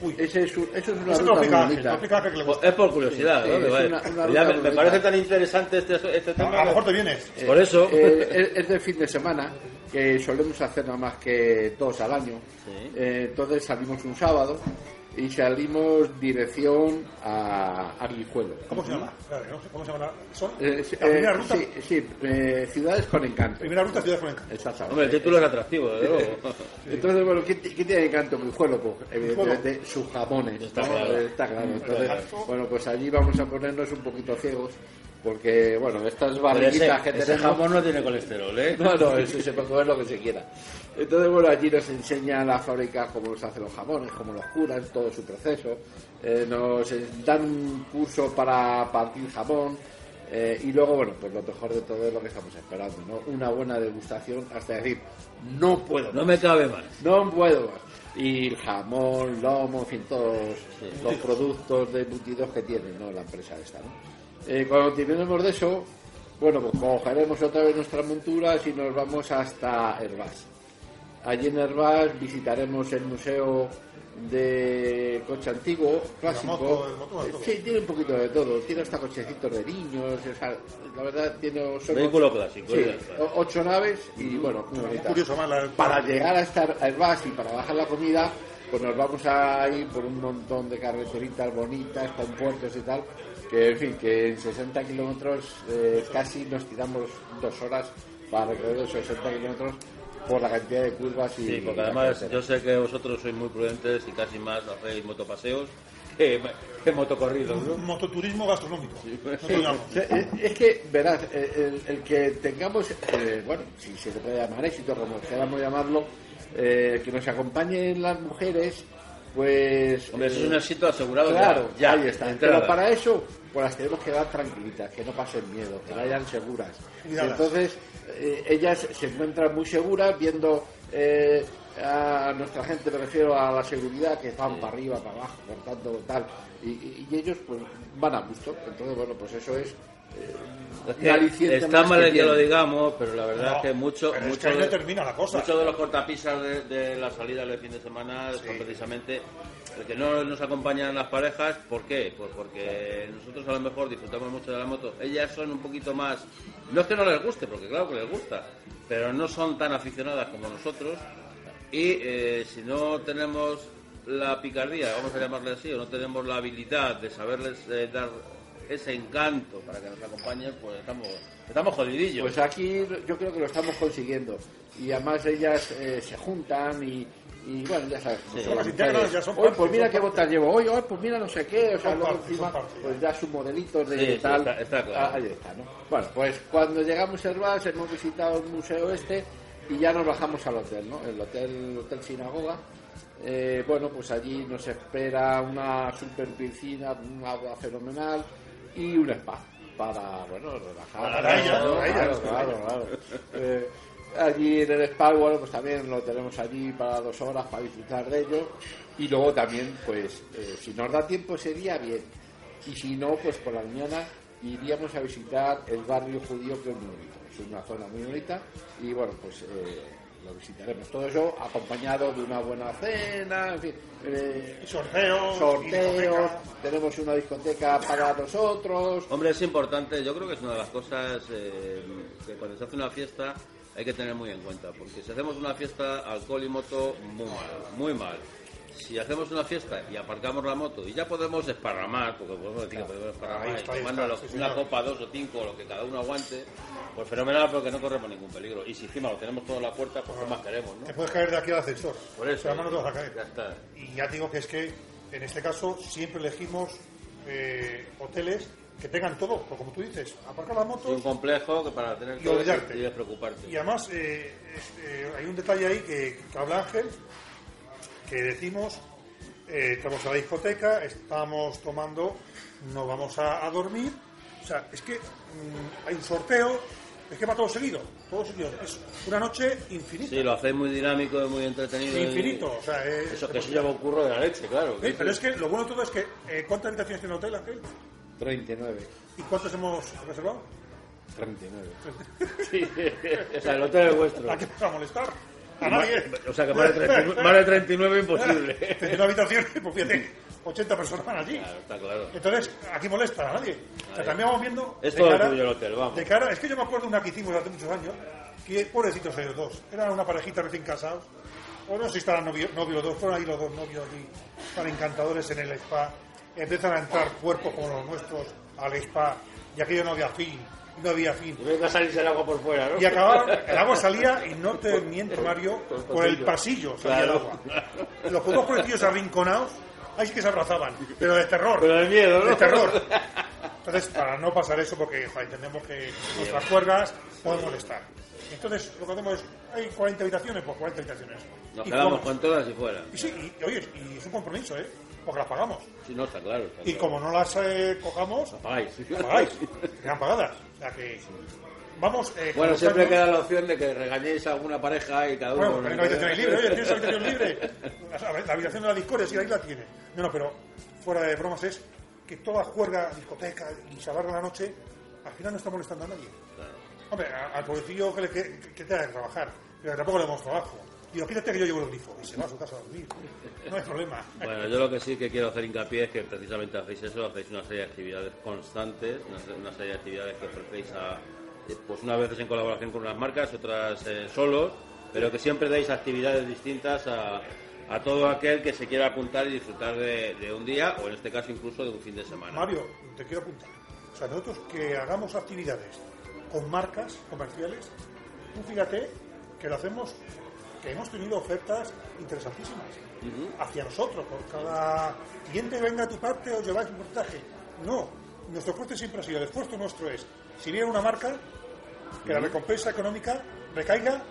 Uy, Ese es un- eso es una eso ruta muy bonita. Pues. Es por curiosidad, Sí, ¿no? es Vale. una- una Ya ruta me, parece tan interesante este, este tema. A lo mejor te vienes. Por eso. Eh, es, es de fin de semana, que solemos hacer nada más que dos al año. Sí. Eh, entonces salimos un sábado y salimos dirección a, a Guijuelo. ¿Cómo se llama? ¿Cómo se llama? la- ¿Son? Eh, sí, la primera eh, ruta. Sí, sí, eh, ciudades con encanto. Primera ruta, Ciudad de Fuenca. Exactamente. Hombre, el título es atractivo, desde luego. Entonces, bueno, ¿qué, qué tiene encanto Guijuelo? Pues, evidentemente, sus jamones. Está ¿no? claro. Está claro. Entonces, Encanto. bueno, pues allí vamos a ponernos un poquito ciegos, porque, bueno, estas ese, barriguitas que ese tenemos... jamón no tiene colesterol, ¿eh? No, no, eso se puede comer lo que se quiera. Entonces, bueno, allí nos enseña la fábrica cómo se hacen los jamones, cómo los curan, todo su proceso. Eh, nos dan un curso para partir jamón. eh, y luego, bueno, pues lo mejor de todo es lo que estamos esperando, ¿no? Una buena degustación hasta decir, no puedo No me cabe más. no puedo más. Y el jamón, lomo, en fin, todos los productos de embutidos que tiene ¿no? la empresa esta. ¿no? Eh, cuando terminemos de eso, bueno, pues cogeremos otra vez nuestras monturas y nos vamos hasta Herbás. Allí en Herbás visitaremos el museo de coche antiguo, clásico. moto, motor, Eh, sí, tiene un poquito de todo. Tiene hasta cochecitos de niños. o sea, la verdad, tiene Vehículo ocho- clásico, sí, o- ocho naves y bueno, muy bonita. curioso más la Para llegar a estar a Herbás y para bajar la comida, pues nos vamos a ir por un montón de carreteritas bonitas, con puertos y tal. Que en fin, que en 60 kilómetros eh, casi nos tiramos dos horas para recorrer esos 60 kilómetros por la cantidad de curvas y Sí, porque además yo sé que vosotros sois muy prudentes y casi más hacéis motopaseos que, que motocorridos, ¿no? mototurismo gastronómico. Sí, es que, verás, el, el que tengamos, eh, bueno, si se le puede llamar éxito, como queramos llamarlo, eh, que nos acompañen las mujeres, pues... Hombre, eso es eh, un éxito asegurado. Claro, ya, ahí está. entrada. Pero para eso, pues las tenemos que dar tranquilitas, que no pasen miedo, que vayan seguras. Y Cuidadas. entonces, eh, ellas se encuentran muy seguras viendo eh, a nuestra gente, me refiero a la seguridad, que van para arriba, para abajo, cortando tal. Y, y- y ellos, pues, van a gusto. Entonces, bueno, pues eso es. Es que está mal que el que lo digamos, pero la verdad No, es que mucho, pero es mucho que ahí no de- termina la cosa. Muchos de los cortapisas de, de la salida del fin de semana son precisamente el que no nos acompañan las parejas. ¿Por qué? Pues porque nosotros a lo mejor disfrutamos mucho de la moto. Ellas son un poquito más. No es que no les guste, porque claro que les gusta, pero no son tan aficionadas como nosotros. Y eh, si no tenemos la picardía, vamos a llamarle así, o no tenemos la habilidad de saberles eh, dar ese encanto para que nos acompañen, pues estamos, estamos jodidillos. Pues aquí yo creo que lo estamos consiguiendo. Y además ellas eh, se juntan y, y, bueno, ya sabes. cómo Sí. son las mujeres. ya son Hoy, parte, pues mira son qué botas llevo hoy, hoy, pues mira no sé qué. O sea, luego parte, encima, pues ya sus modelitos de Sí, sí, tal. está- está claro. Ah, ahí está, ¿no? Bueno, pues cuando llegamos a Herbás hemos visitado el museo este y ya nos bajamos al hotel, ¿no? El hotel, el hotel Sinagoga. Eh, bueno, pues allí nos espera una super piscina, un agua fenomenal y un spa para, bueno, relajar. Para ellas, claro, claro. Eh, allí en el spa, bueno, pues también lo tenemos allí para dos horas para disfrutar de ello. Y luego también, pues, eh, si nos da tiempo ese día, bien. Y si no, pues por la mañana iríamos a visitar el barrio judío que es muy bonito. Es una zona muy bonita y bueno, pues eh, lo visitaremos. Todo eso acompañado de una buena cena, en fin. eh, sorteos, tenemos una discoteca para nosotros. Hombre, es importante, yo creo que es una de las cosas eh, que cuando se hace una fiesta hay que tener muy en cuenta, porque si hacemos una fiesta, alcohol y moto, muy mal, muy mal. Si hacemos una fiesta y aparcamos la moto y ya podemos esparramar, porque podemos decir que podemos esparramar Ahí está, está, una señor. copa, dos o cinco, o lo que cada uno aguante, pues fenomenal porque no corremos ningún peligro. Y si encima lo tenemos todo en la puerta, pues qué más queremos, ¿no? Te puedes caer de aquí al ascensor. Por eso. Pero además no te vas a caer. Ya está. Y ya digo que es que en este caso siempre elegimos eh, hoteles que tengan todo, porque como tú dices, aparcar la Y moto un complejo que para tener Y todo olvidarte. y despreocuparte. y además eh, es- eh, hay un detalle ahí que, que habla Ángel, que decimos, eh, estamos a la discoteca, estamos tomando, nos vamos a, a dormir, o sea, es que mm, hay un sorteo, es que va todo seguido, todo seguido, es una noche infinita, Sí, lo hacéis muy dinámico y muy entretenido. y- infinito, o sea, es- Eso que se lleva un curro de la leche, claro. Sí, pero es que lo bueno de todo es que, eh, ¿cuántas habitaciones tiene el hotel, Ángel? 39. ¿Y cuántas hemos reservado? 39. O sea, el hotel es vuestro. ¿A qué vas a molestar? A nadie. O sea, que más de 39, más de 39 imposible. En una habitación, pues fíjate, 80 personas van allí. Claro, está claro. Entonces, aquí molesta a nadie. O sea, también vamos viendo. Es de todo cara- tuyo el hotel, vamos. De cara, es que yo me acuerdo una que hicimos hace muchos años, que pobrecitos ellos dos. Eran una parejita recién casados. O no sé si estaban novios novio los dos, fueron ahí los dos novios allí, tan encantadores en el spa. Empiezan a entrar cuerpos como los nuestros al spa, y aquello no había fin, no había fin. Y venga a salirse el agua por fuera, ¿no? Y acabaron, el agua salía, y no te miento, Mario, por el pasillo salía Claro. el agua. Los dos pobrecillos arrinconados, ahí sí que se abrazaban, pero de terror. Pero de miedo, ¿no? De terror. Entonces, para no pasar eso, porque joder, entendemos que nuestras cuerdas pueden molestar. Entonces, lo que hacemos es, hay 40 habitaciones, pues 40 habitaciones. Nos Y quedamos con todas y fuera. Y sí, y, oye, y es un compromiso, ¿eh? Porque las pagamos. Si no, está claro. está Y como no las eh, cojamos, Pagáis. pagáis. Quedan pagadas. O sea que, vamos... eh, Bueno, siempre queda la opción de que regañéis a alguna pareja y cada uno... Bueno, pero una habitación ahí libre, oye, tienes habitación libre. La, la habitación de la discordia, sí, ahí la tiene. No, no, pero fuera de bromas es que toda juerga, discoteca y se alarga la noche, al final no está molestando a nadie. Hombre, a- al pobrecillo que, le, que, que tenga que trabajar, pero tampoco le damos trabajo. Digo, quítate que yo llevo el grifo. Y se va a su casa a dormir. No hay problema. Bueno, yo lo que sí que quiero hacer hincapié es que precisamente hacéis eso, hacéis una serie de actividades constantes, una, se- una serie de actividades que ofrecéis a, eh, pues unas veces en colaboración con unas marcas, otras eh, solos, pero que siempre dais actividades distintas a, a todo aquel que se quiera apuntar y disfrutar de, de un día, o en este caso incluso de un fin de semana. Mario, te quiero apuntar. O sea, nosotros que hagamos actividades con marcas comerciales, tú fíjate que lo hacemos, que hemos tenido ofertas interesantísimas hacia nosotros. Por cada cliente venga a tu parte os lleváis un porcentaje. No, nuestro fuerte siempre ha sido, el esfuerzo nuestro es, si viene una marca, que la recompensa económica recaiga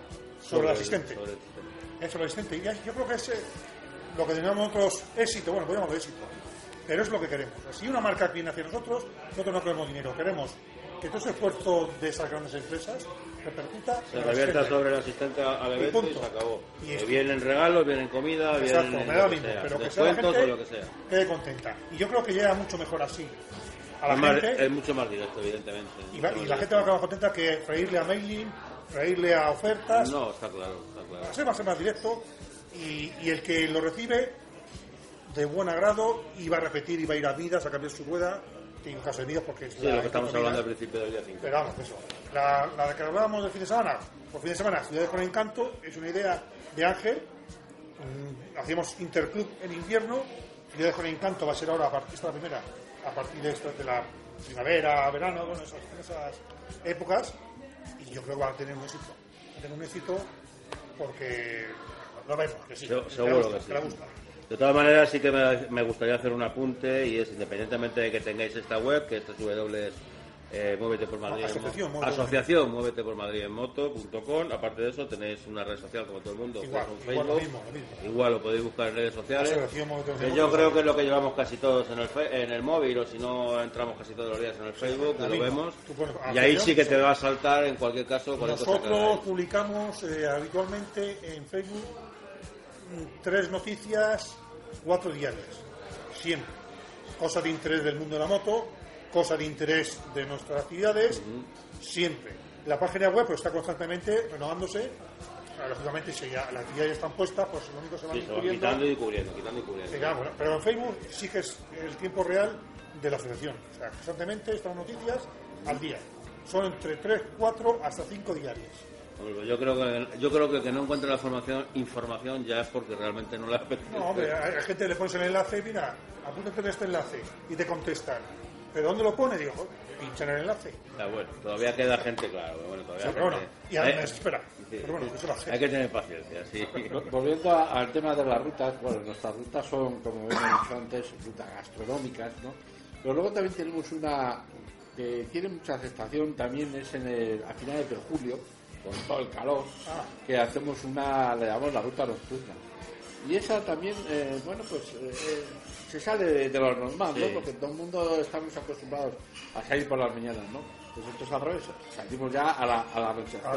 sobre, el asistente. sobre el asistente. Eso, el asistente. Y yo creo que es lo que tenemos nosotros éxito, bueno, podemos de éxito, pero es lo que queremos. Si una marca viene hacia nosotros, nosotros no queremos dinero, queremos que todo ese esfuerzo de esas grandes empresas repercuta Se asistente. sobre el asistente al Y evento y, punto. se acabó. Y Que vienen regalos, vienen comida, Exacto, vienen me da lo mismo, sea, pero que sea la gente o lo que sea. quede contenta. Y yo creo que llega mucho mejor así a la Es, más- gente es mucho más directo, evidentemente. y, va- y más la gente va a acabar contenta que reírle a mailing, reírle a ofertas, No, está claro, está claro. ser más, más directo y, y el que lo recibe de buen agrado y va a repetir y va a ir a Midas a cambiar su rueda en caso de Midas porque es Sí, la lo que estamos hablando al principio del día 5. pero vamos eso la, la de que hablábamos del fin de semana por fin de semana Ciudades con Encanto es una idea de Ángel Mm, hacíamos Interclub en invierno Ciudades con Encanto va a ser ahora a partir esta es la primera a partir de, esto, de la primavera verano bueno, esas, esas épocas y yo creo que va a tener un éxito va a tener un éxito porque lo vemos que sí Se- que seguro gusta, que sí. le gusta. De todas maneras, sí que me, me gustaría hacer un apunte y es independientemente de que tengáis esta web, que es W eh, Muévete por Madrid. en Asociación, Mo- Muévete por Asociación Muévete por Madrid en moto.com. Aparte de eso, tenéis una red social como todo el mundo, Igual, lo Facebook. mismo, lo mismo. Igual lo podéis buscar en redes sociales. Que yo creo que es lo que llevamos casi todos en el, fe- en el móvil, o si no entramos casi todos los días en el Facebook, que lo vemos. Pones Y ahí sí que te va a saltar en cualquier caso. Nosotros publicamos eh, habitualmente en Facebook mm, tres noticias, cuatro diarias, siempre. Cosas de interés del mundo de la moto, cosas de interés de nuestras actividades, siempre. La página web pues, está constantemente renovándose. Lógicamente, si ya las actividades ya están puestas, pues lo único se van Sí, incluyendo. quitando y cubriendo, quitando y cubriendo. Claro, bueno, pero en Facebook sí que es el tiempo real de la asociación. O sea, constantemente están noticias al día. Son entre 3, 4 hasta 5 diarias. Hombre, pues Yo creo que yo creo que que no encuentre la información información ya es porque realmente no la. No, hombre, hay, hay gente que le pones el enlace, mira, apúntate en este enlace y te contestan. ¿Pero dónde lo pone? Digo, "Joder, pincha en el enlace. Ah, bueno, todavía queda gente, claro. pero Bueno, todavía bueno, gente- y además, Eh, espera, sí, pero bueno, sí. eso lo hace. Hay que tener paciencia, sí. Volviendo a- al tema de las rutas, bueno, nuestras rutas son, como hemos dicho antes, rutas gastronómicas, ¿no? Pero luego también tenemos una que tiene mucha aceptación, también es en el, a finales de julio, con todo el calor, Ah. que hacemos una, le llamamos la ruta nocturna. Y esa también, eh, bueno, pues eh, se sale de, de lo normal, ¿no? Porque todo el mundo estamos acostumbrados a salir por las mañanas, ¿no? Pues esto es al revés, salimos ya a la, a la a-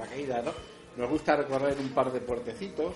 la caída, ¿no? Nos gusta recorrer un par de puertecitos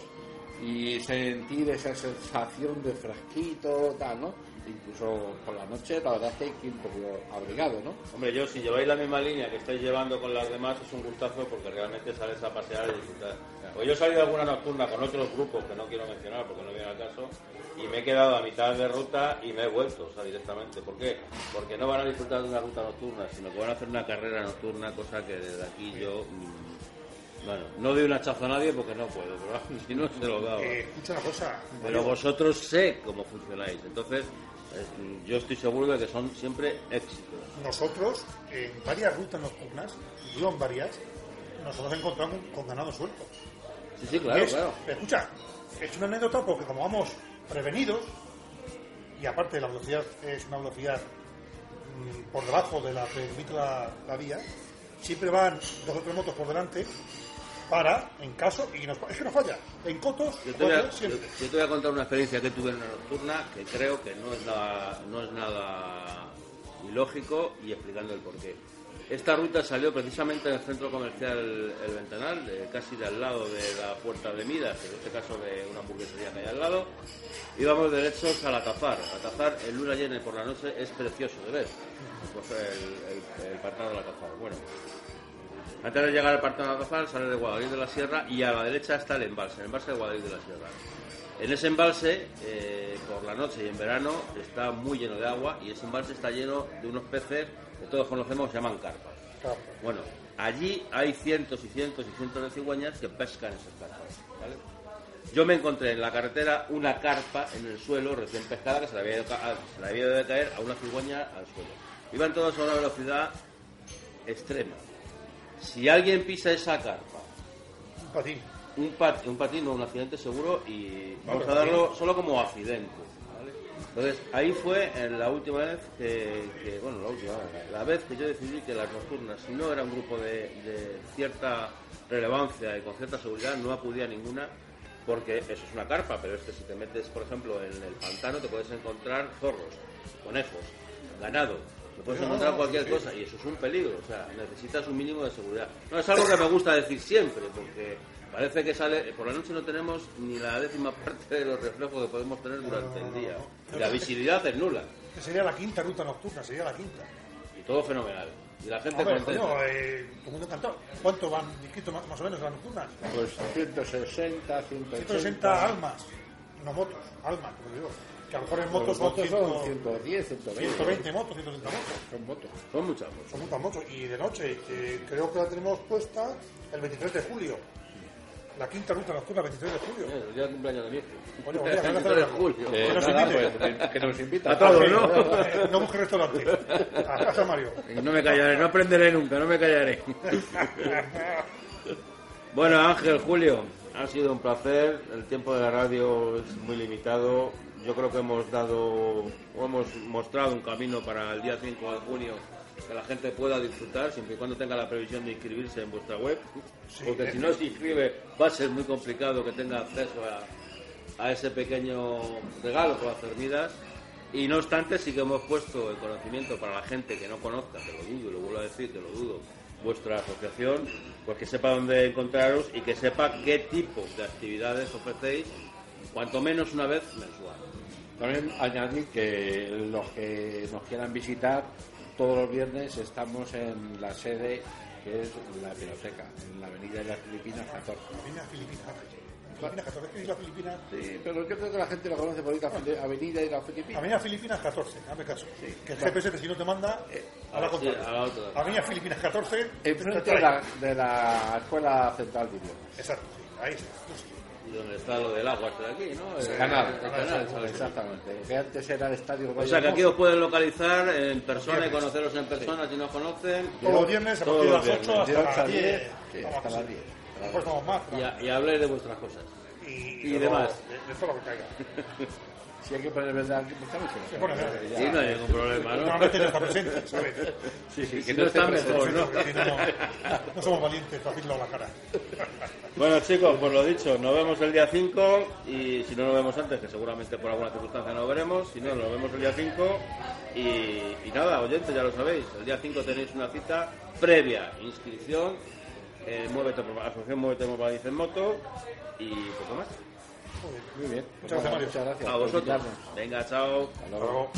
y sentir esa sensación de fresquito, tal, ¿no? Incluso por la noche, la verdad es que hay que ir un poco abrigado, ¿no? Hombre, yo si lleváis la misma línea que estáis llevando con las demás es un gustazo porque realmente sales a pasear y disfrutar. Pues yo he salido alguna nocturna con otros grupos que no quiero mencionar porque no viene al caso y me he quedado a mitad de ruta y me he vuelto, o sea, directamente. ¿Por qué? Porque no van a disfrutar de una ruta nocturna, sino que van a hacer una carrera nocturna, cosa que desde aquí yo... mm, Bueno, no doy un hachazo a nadie porque no puedo, pero si no se lo daba. Eh, escucha una cosa. Pero vosotros sé cómo funcionáis, entonces eh, yo estoy seguro de que son siempre éxitos. Nosotros, en varias rutas nocturnas, digo en varias, nos hemos encontrado con, con ganado suelto. Sí, sí, claro, es- claro. Escucha, es una anécdota porque como vamos prevenidos, y aparte la velocidad es una velocidad mm, por debajo de la que permite la, la vía, siempre van dos o tres motos por delante para, en caso, y nos, es que no falla, en cotos, Yo te, voy a, siempre. yo- yo te voy a contar una experiencia que tuve en una nocturna que creo que no es nada, no es nada ilógico y explicando el porqué. Esta ruta salió precisamente del centro comercial El Ventanal, casi de al lado de la puerta de Midas, en este caso de una hamburguesería que hay al lado. Íbamos derechos al Atazar. Atazar en luna llena por la noche es precioso de ver. Pues el, el, el pantano del Atazar. Bueno, Antes de llegar al Pantano de Atazal, sale de Guadalís de la Sierra y a la derecha está el embalse, el embalse de Guadalís de la Sierra. En ese embalse, eh, por la noche y en verano, está muy lleno de agua y ese embalse está lleno de unos peces que todos conocemos, se llaman carpas. Bueno, allí hay cientos y cientos y cientos de cigüeñas que pescan esas carpas. ¿vale? Yo me encontré en la carretera una carpa en el suelo recién pescada que se le había ido, ca- se le había ido de caer a una cigüeña al suelo. Iban todos a una velocidad extrema. Si alguien pisa esa carpa, patín. Un, pat- un patín o un accidente seguro y vamos a darlo solo como accidente. ¿vale? Entonces ahí fue en la última vez que, que- bueno, la última, la vez que yo decidí que las nocturnas, si no era un grupo de, de cierta relevancia y con cierta seguridad, no acudía a ninguna porque eso es una carpa, pero es que si te metes, por ejemplo, en el pantano te puedes encontrar zorros, conejos, ganado, te puedes No, encontrar no, cualquier cosa y eso es un peligro, o sea, necesitas un mínimo de seguridad. No es algo que me gusta decir siempre, porque parece que sale, por la noche no tenemos ni la décima parte de los reflejos que podemos tener durante el día. Y la visibilidad es nula Que sería la quinta ruta nocturna, sería la quinta. y todo fenomenal. Y la gente Hombre, contenta. coño, eh, todo el mundo encantado. ¿Cuánto van inscritos más, más o menos en las nocturnas? Pues 160, 180. 160 almas, no motos, almas, como digo. Que a lo mejor en motos Los son, motos 100, son 110, 120. 120 motos, 130 motos. Son motos. Son muchas cosas. Son muchas motos. Y de noche, eh, creo que la tenemos puesta el 23 de julio. La quinta ruta nocturna, 23 de julio. Eh, El día del cumpleaños de mi hijo. Oye, oye, que 23 de hacerlo. julio. Que nos nada, invite. pues, que nos invita. A todos, ¿no? Eh, no busque restaurante. A casa Mario. Y No me callaré, no aprenderé nunca, no me callaré. Bueno, Ángel, Julio, ha sido un placer. El tiempo de la radio es muy limitado. Yo creo que hemos dado, o hemos mostrado un camino para el día 5 de junio que la gente pueda disfrutar, siempre y cuando tenga la previsión de inscribirse en vuestra web. Porque si no se inscribe, va a ser muy complicado que tenga acceso a, a ese pequeño regalo por hacer vidas. Y no obstante, sí que hemos puesto el conocimiento para la gente que no conozca, que lo dudo, y lo vuelvo a decir, que lo dudo, vuestra asociación, pues que sepa dónde encontraros y que sepa qué tipo de actividades ofrecéis, cuanto menos una vez mensual. También añadir que los que nos quieran visitar, todos los viernes estamos en la sede que es la biblioteca, en la avenida de las Filipinas 14. Filipinas, Filipinas. Filipinas 14, ¿qué es la Filipinas? Sí, pero yo creo que la gente lo conoce por esta avenida de las Filipinas. Avenida Filipinas 14, hazme caso. Que el GPS, si no te manda, a la Sí, a la otra. Avenida Filipinas 14, te Enfrente de la, de la Escuela Central de Idiomas. Exacto, sí, ahí está. Donde está lo del agua, está aquí, ¿no? El Canal, el canal, ¿sabes? exactamente. Que antes era el estadio O sea que aquí os pueden localizar en persona y conoceros en persona si no os conocen. Todos los viernes a partir de las 8 viernes. De hasta 8 a las 10, 10. sí, hasta las hacer. 10. Después vamos más. Y, habléis de vuestras cosas. Y, y de demás. De, de todo lo que caiga. Si hay que poner verdad, pues lo verde. Ya. Sí, no hay ningún problema, ¿no? Normalmente ya está presente, ¿sabes? Sí, sí, Si no está mejor, ¿no? No, no somos valientes para decirlo a la cara. Bueno chicos, pues lo dicho, nos vemos el día 5 y si no nos vemos antes, que seguramente por alguna circunstancia no veremos, si no nos vemos el día 5 y, y nada, oyentes, ya lo sabéis, el día 5 tenéis una cita previa, inscripción, eh, Muévete Asociación Muévete Valladolid en Moto y poco más. Muy bien. Pues Muchas gracias, nada, Mario. Muchas gracias. A vosotros. Venga, chao. Hasta Hasta luego.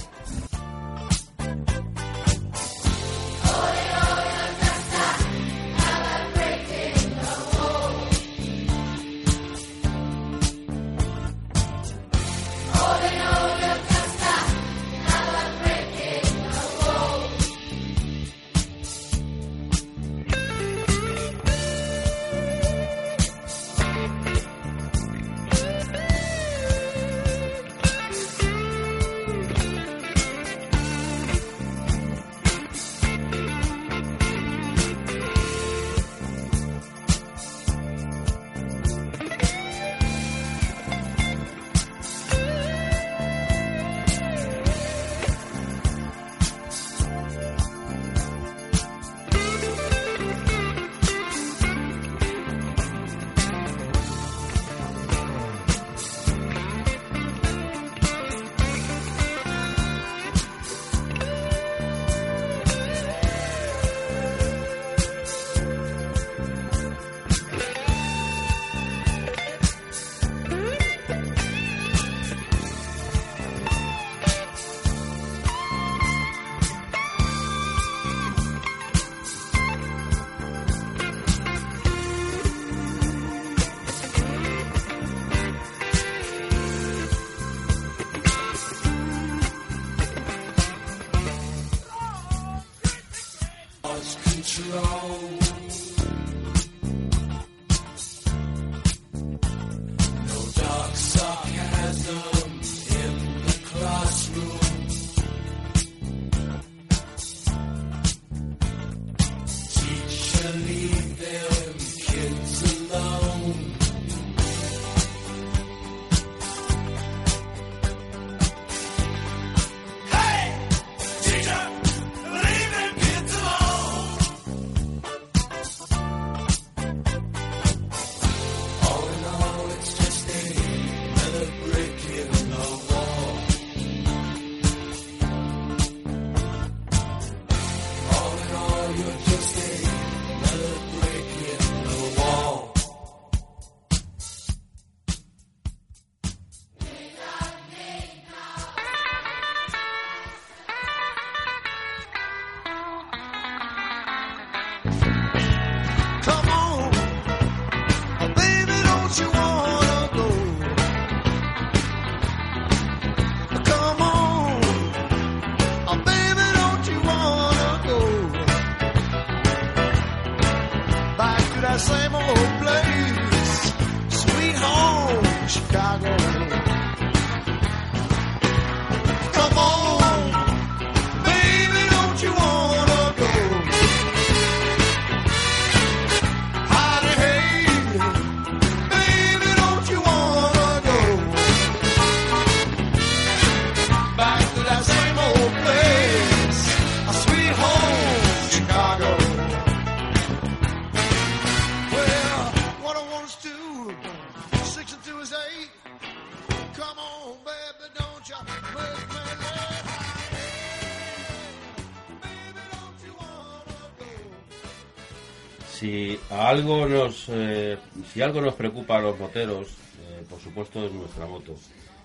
Luego. algo nos, eh, si algo nos preocupa a los moteros, eh, por supuesto es nuestra moto.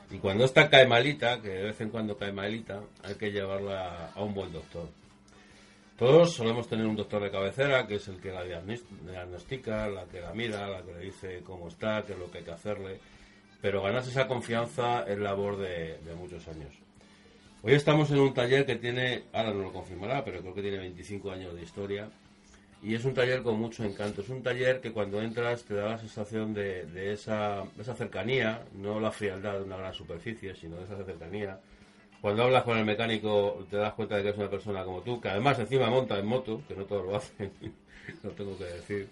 Y cuando esta cae malita, que de vez en cuando cae malita, hay que llevarla a un buen doctor. Todos solemos tener un doctor de cabecera, que es el que la diagnostica, la que la mira, la que le dice cómo está, qué es lo que hay que hacerle. Pero ganarse esa confianza es labor de muchos años. Hoy estamos en un taller que tiene, ahora no lo confirmará, pero creo que tiene 25 años de historia y es un taller con mucho encanto. Es un taller que cuando entras te da la sensación de, de, esa, esa, cercanía, no la frialdad de una gran superficie, sino de esa cercanía. Cuando hablas con el mecánico te das cuenta de que es una persona como tú, que además encima monta en moto, que no todos lo hacen, no tengo que decir.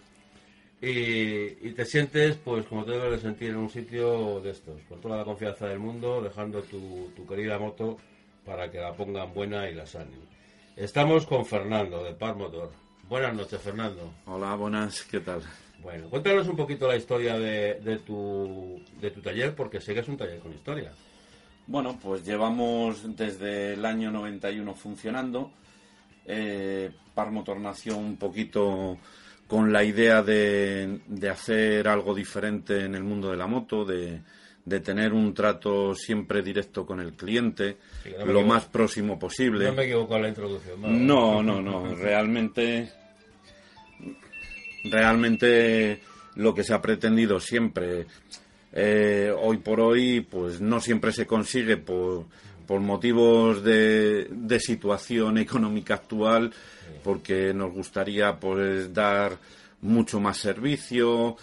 Y, y, te sientes, pues, como te debes de sentir en un sitio de estos, con toda la confianza del mundo, dejando tu, tu querida moto para que la pongan buena y la sanen. Estamos con Fernando, de Par Motor. Buenas noches, Fernando. Hola, buenas, ¿qué tal? Bueno, cuéntanos un poquito la historia de, tu, de tu taller, porque sé que es un taller con historia. Bueno, pues llevamos desde el año 91 funcionando. Eh, Parmotor nació un poquito con la idea de, de, hacer algo diferente en el mundo de la moto, de, de tener un trato siempre directo con el cliente, lo más próximo posible. No me equivoco en la introducción. No, no, no. Realmente realmente lo que se ha pretendido siempre. Eh, hoy por hoy, pues no siempre se consigue por, por motivos de, de, situación económica actual, porque nos gustaría pues dar mucho más servicio,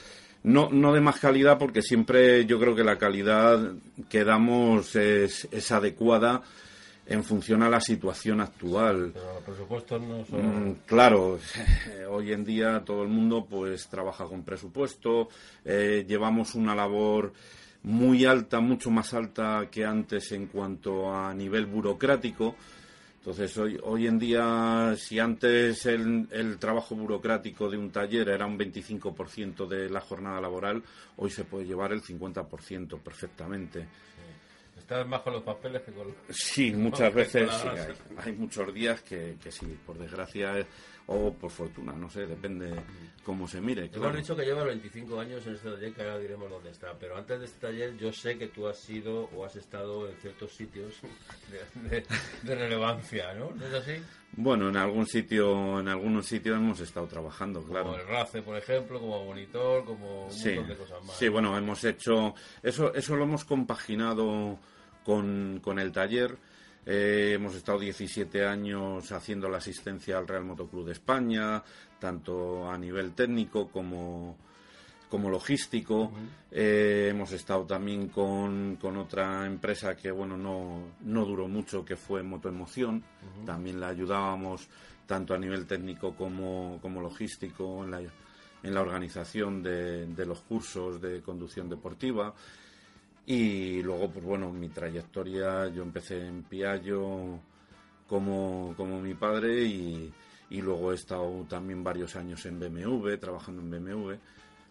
no, no de más calidad, porque siempre yo creo que la calidad que damos es, es adecuada en función a la situación actual. Pero no son... Mm, claro, hoy en día todo el mundo pues trabaja con presupuesto, eh, llevamos una labor muy alta, mucho más alta que antes en cuanto a nivel burocrático. Entonces, hoy, hoy en día, si antes el, el trabajo burocrático de un taller era un 25% de la jornada laboral, hoy se puede llevar el 50% perfectamente. Estás más con los papeles que con Sí, muchas veces sí, hay, muchos días que, que, sí, por desgracia o por fortuna, no sé, depende cómo se mire. Claro. Hemos dicho que llevas 25 años en este taller, que ahora diremos dónde está, pero antes de este taller yo sé que tú has sido o has estado en ciertos sitios de, relevancia, ¿no? ¿No es así? Bueno, en algún sitio, en algunos sitios hemos estado trabajando, claro. Como el RACE, por ejemplo, como monitor, como un montón de cosas más. Sí, bueno, hemos hecho, eso, eso lo hemos compaginado con, con el taller. Eh, hemos estado 17 años haciendo la asistencia al Real Motoclub de España, tanto a nivel técnico como, como logístico. Eh, hemos estado también con, con, otra empresa que bueno no, no duró mucho, que fue Motoemoción. También la ayudábamos tanto a nivel técnico como, como logístico en la, en la organización de, de los cursos de conducción deportiva. Y luego, pues bueno, mi trayectoria, yo empecé en Piaggio como, como mi padre y, y luego he estado también varios años en BMW, trabajando en BMW.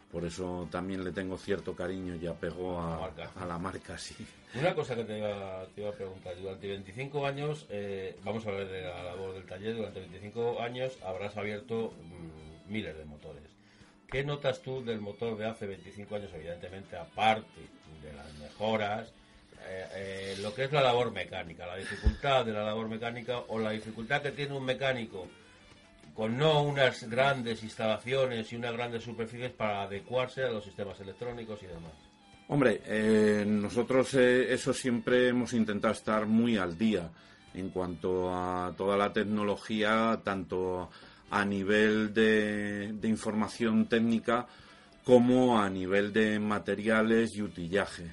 Por eso también le tengo cierto cariño y apego a, a la marca, sí. Una cosa que te iba, te iba a preguntar, durante 25 años, eh, vamos a hablar de la labor del taller, durante 25 años habrás abierto mmm, miles de motores. ¿Qué notas tú del motor de hace 25 años, evidentemente, aparte de las mejoras, eh, eh, lo que es la labor mecánica, la dificultad de la labor mecánica o la dificultad que tiene un mecánico con no unas grandes instalaciones y unas grandes superficies para adecuarse a los sistemas electrónicos y demás. Hombre, eh, nosotros eh, eso siempre hemos intentado estar muy al día en cuanto a toda la tecnología, tanto a nivel de, de información técnica como a nivel de materiales y utillaje.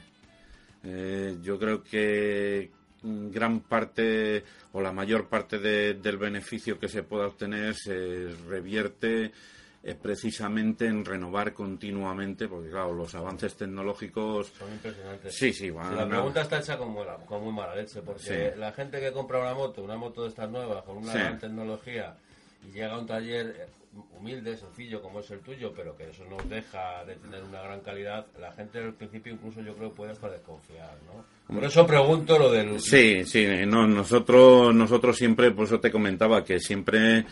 Eh, yo creo que gran parte o la mayor parte de, del beneficio que se pueda obtener se revierte eh, precisamente en renovar continuamente, porque claro, los avances tecnológicos son impresionantes. Sí, sí, van sí, La pregunta está hecha con, buena, con muy mala leche, porque sí. la gente que compra una moto, una moto de estas nuevas, con una sí. gran tecnología, y llega a un taller humilde, sencillo como es el tuyo, pero que eso no deja de tener una gran calidad, la gente al principio incluso yo creo puede hasta desconfiar, ¿no? Por eso pregunto lo del... Sí, sí, no, nosotros, nosotros siempre, por eso te comentaba que siempre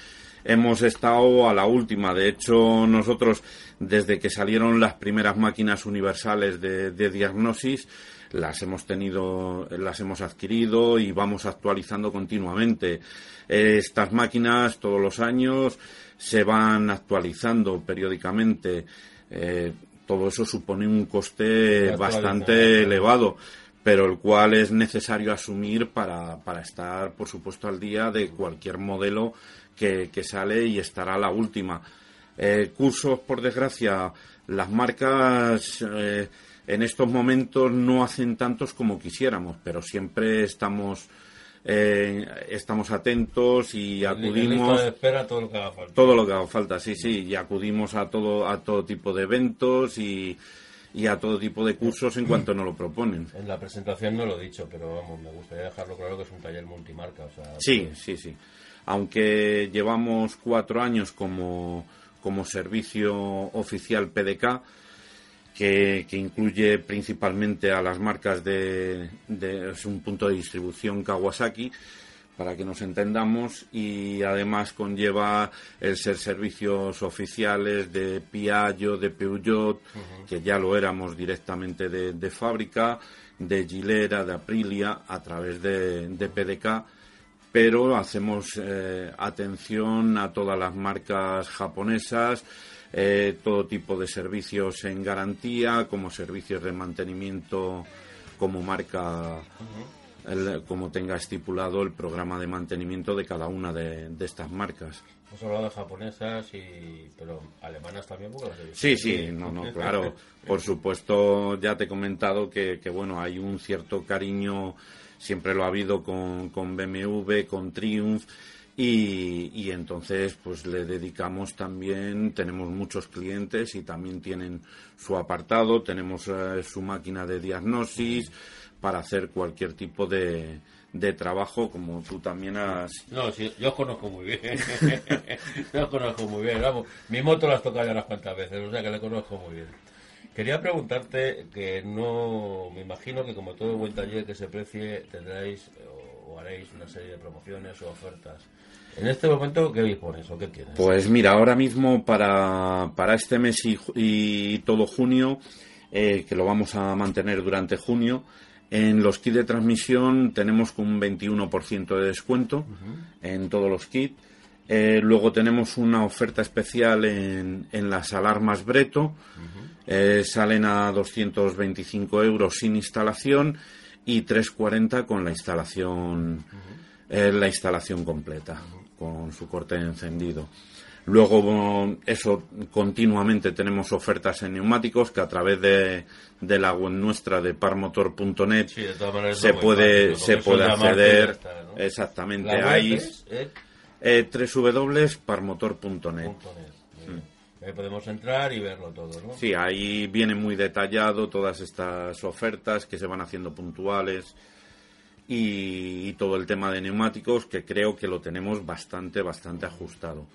hemos estado a la última. De hecho, nosotros, desde que salieron las primeras máquinas universales de, de diagnosis, las hemos tenido, las hemos adquirido y vamos actualizando continuamente. Estas máquinas todos los años se van actualizando periódicamente. Eh, todo eso supone un coste bastante elevado, pero el cual es necesario asumir para, para estar, por supuesto, al día de cualquier modelo que, que sale y estará la última. Eh, cursos, por desgracia, las marcas eh, en estos momentos no hacen tantos como quisiéramos, pero siempre estamos eh, estamos atentos y acudimos espera todo lo que haga falta. todo lo que haga falta sí sí y acudimos a todo a todo tipo de eventos y, y a todo tipo de cursos en cuanto nos lo proponen. En la presentación no lo he dicho pero vamos me gustaría dejarlo claro que es un taller multimarca o sea, sí que... sí sí. Aunque llevamos cuatro años como como servicio oficial PDK que, que, incluye principalmente a las marcas de, de, es un punto de distribución Kawasaki para que nos entendamos y además conlleva el ser servicios oficiales de Piaggio, de Peugeot, uh -huh. que ya lo éramos directamente de, de, fábrica, de Gilera, de Aprilia, a través de, de PDK, pero hacemos eh, atención a todas las marcas japonesas, eh, todo tipo de servicios en garantía, como servicios de mantenimiento como marca, uh -huh. el, como tenga estipulado el programa de mantenimiento de cada una de, de estas marcas. Hemos hablado de japonesas, y, pero alemanas también. Sí, sí, no, no, claro. Por supuesto, ya te he comentado que, que, bueno, hay un cierto cariño, siempre lo ha habido con, con BMW, con Triumph y, y, entonces pues le dedicamos también, tenemos muchos clientes y también tienen su apartado, tenemos eh, su máquina de diagnosis para hacer cualquier tipo de, de trabajo como tú también has... No, sí, yo os conozco muy bien. yo conozco muy bien. Vamos, mi moto la has tocado ya unas cuantas veces, o sea que le conozco muy bien. Quería preguntarte que no, me imagino que como todo buen taller que se precie tendréis o, o haréis una serie de promociones o ofertas. En este momento, ¿qué dispones o qué tienes? Pues mira, ahora mismo para, para este mes y, y todo junio, eh, que lo vamos a mantener durante junio, en los kits de transmisión tenemos un 21% de descuento uh -huh. en todos los kits. Eh, luego tenemos una oferta especial en, en las alarmas Breto. Uh -huh. eh, salen a 225 euros sin instalación y 340 con la instalación, eh, la instalación completa, con su corte encendido. Luego, eso continuamente tenemos ofertas en neumáticos que a través de, de la web nuestra de parmotor.net se puede, se puede acceder. Exactamente. Ahí eh, www.parmotor.net. Ahí podemos entrar y verlo todo, ¿no? Sí, ahí viene muy detallado todas estas ofertas que se van haciendo puntuales y, todo el tema de neumáticos que creo que lo tenemos bastante, bastante ajustado.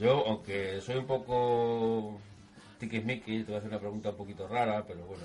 Yo, aunque soy un poco tiquismiquis, te voy a hacer una pregunta un poquito rara, pero bueno,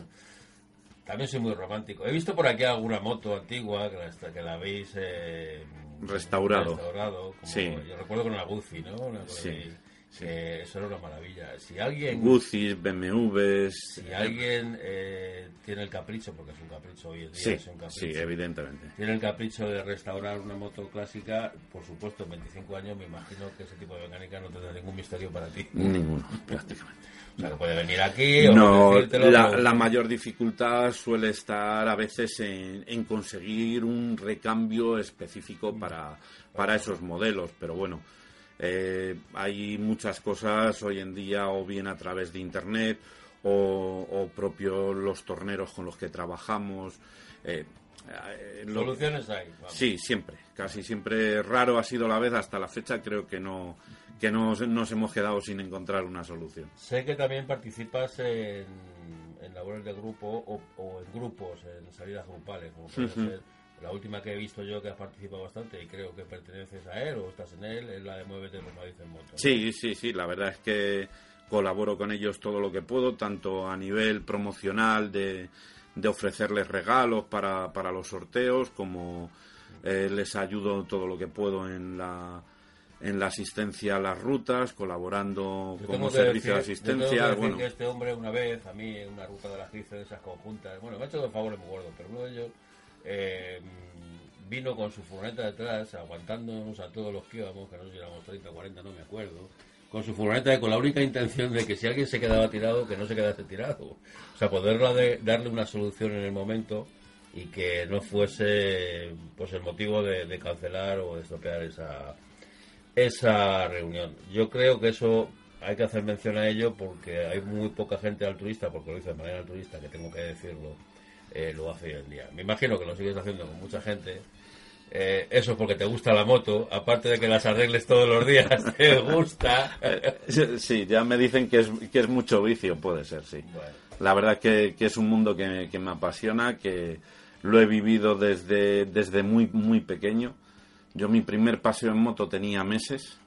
también soy muy romántico. He visto por aquí alguna moto antigua que la, que la habéis eh, restaurado. restaurado sí. Yo recuerdo con la Guzzi, ¿no? sí eso era una maravilla. Si alguien. Guzis, BMWs. Si alguien eh, tiene el capricho, porque es un capricho hoy en día, sí, es un capricho. Sí, evidentemente. Tiene el capricho de restaurar una moto clásica, por supuesto, en 25 años me imagino que ese tipo de mecánica no tendrá ningún misterio para ti. Ninguno, prácticamente. O sea, que puede venir aquí o no, la, la, mayor dificultad suele estar a veces en, en conseguir un recambio específico para, para esos modelos, pero bueno eh, hay muchas cosas hoy en día o bien a través de Internet o, o propio los torneros con los que trabajamos. Eh, eh, Soluciones hay. Sí, siempre. Casi siempre raro ha sido la vez hasta la fecha. Creo que no que nos, nos hemos quedado sin encontrar una solución. Sé que también participas en, en labores de grupo o, o en grupos, en salidas grupales, como puede ser la última que he visto yo que has participado bastante y creo que perteneces a él o estás en él es la de Muévete los Madrid en Moto. Sí, sí, sí. La verdad es que colaboro con ellos todo lo que puedo, tanto a nivel promocional de, de ofrecerles regalos para, para los sorteos, como eh, les ayudo todo lo que puedo en la en la asistencia a las rutas, colaborando como servicio de asistencia. bueno. que este hombre una vez, a mí, en una ruta de las 15 de esas conjuntas, bueno, me ha hecho dos favores muy gordos, pero uno de ellos eh, vino con su furgoneta detrás, aguantándonos a todos los que íbamos, que no sé si éramos 30 o 40, no me acuerdo, con su furgoneta con la única intención de que si alguien se quedaba tirado, que no se quedase tirado. O sea, poder darle una solución en el momento y que no fuese pues el motivo de, cancelar o de estropear esa, esa reunión. Yo creo que eso hay que hacer mención a ello porque hay muy poca gente altruista, porque lo hice de manera altruista, que tengo que decirlo, eh, lo hace hoy en día. Me imagino que lo sigues haciendo con mucha gente. Eh, eso es porque te gusta la moto, aparte de que las arregles todos los días, te gusta. Sí, ya me dicen que es, que es mucho vicio, puede ser, sí. La verdad que, que es un mundo que, que, me apasiona, que lo he vivido desde, desde muy, muy pequeño. Yo mi primer paseo en moto tenía meses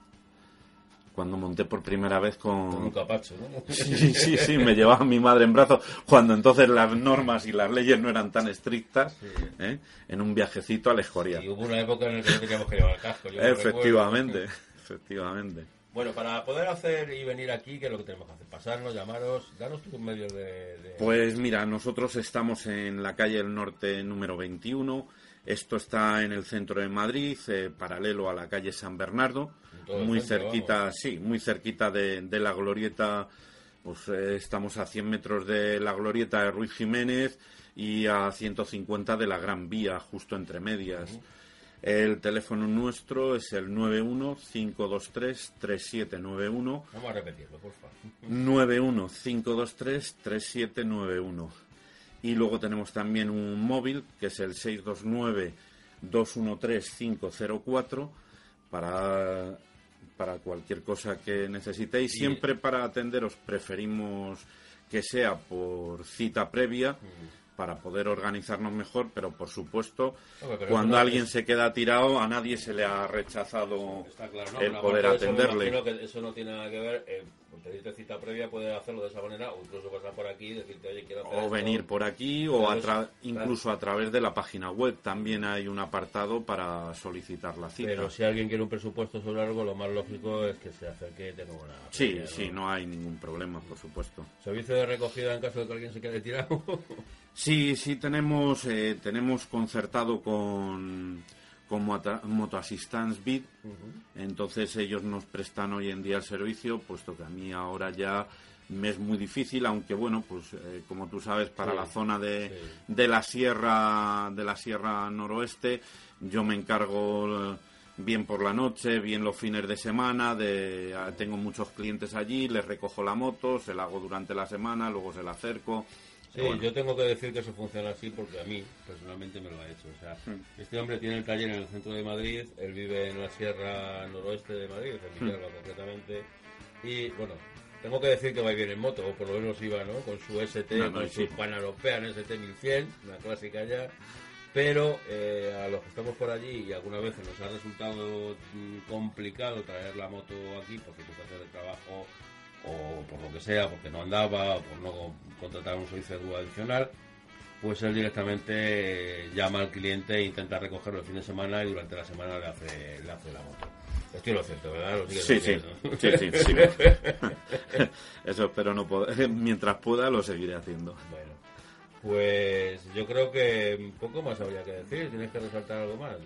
cuando monté por primera vez con... un capacho, ¿no? Sí, sí, sí, me llevaba mi madre en brazos cuando entonces las normas y las leyes no eran tan estrictas, ¿eh? en un viajecito a la Escoria. Y hubo una época en la que no teníamos que llevar casco. efectivamente, efectivamente. Bueno, para poder hacer y venir aquí, ¿qué es lo que tenemos que hacer? Pasarnos, llamaros, danos tus medios de, de... Pues mira, nosotros estamos en la calle del Norte número 21, esto está en el centro de Madrid, eh, paralelo a la calle San Bernardo muy cerquita, sí, muy cerquita de, la glorieta. Pues eh, estamos a 100 metros de la glorieta de Ruiz Jiménez y a 150 de la Gran Vía, justo entre medias. El teléfono nuestro es el 915233791. Vamos a repetirlo, por favor. 915233791. Y luego tenemos también un móvil que es el 629 213 para para cualquier cosa que necesitéis. Siempre para atenderos preferimos que sea por cita previa para poder organizarnos mejor, pero por supuesto, cuando alguien se queda tirado, a nadie se le ha rechazado el poder atenderle. que eso no tiene nada que ver, eh, pedirte cita previa puedes hacerlo de esa manera, o incluso pasar por aquí y decirte, oye, quiero hacer O venir por aquí, o incluso a través de la página web también hay un apartado para solicitar la cita. Pero si alguien quiere un presupuesto sobre algo, lo más lógico es que se acerque tenga una. Sí, sí, no hay ningún problema, por supuesto. ¿Servicio de recogida en caso de que alguien se quede tirado? Sí, sí tenemos, eh, tenemos concertado con, con Moto Assistance Bit. Entonces ellos nos prestan hoy en día el servicio, puesto que a mí ahora ya me es muy difícil, aunque bueno, pues eh, como tú sabes, para la zona de, de, la sierra de la sierra noroeste, yo me encargo eh, bien por la noche, bien los fines de semana, de, tengo muchos clientes allí, les recojo la moto, se la hago durante la semana, luego se la acerco. Sí, yo tengo que decir que eso funciona así porque a mí personalmente me lo ha hecho. O sea, hmm. este hombre tiene el taller en el centro de Madrid, él vive en la sierra noroeste de Madrid, en. Villalba concretamente, y bueno, tengo que decir que va bien en moto, o por lo menos iba, ¿no? Con su ST, con su Pan ST 1100, una clásica ya. Pero eh, a los que estamos por allí y algunas veces nos ha resultado mm, complicado traer la moto aquí por situación de trabajo o por lo que sea, porque no andaba o por no contratar un servicio de adicional, pues él directamente llama al cliente e intenta recogerlo el fin de semana y durante la semana le hace, le hace la moto. Estoy lo cierto, ¿verdad? sí, sí. sí, sí, Eso espero no poder. Mientras pueda lo seguiré haciendo. Bueno, pues yo creo que un poco más habría que decir. ¿Tienes que resaltar algo más?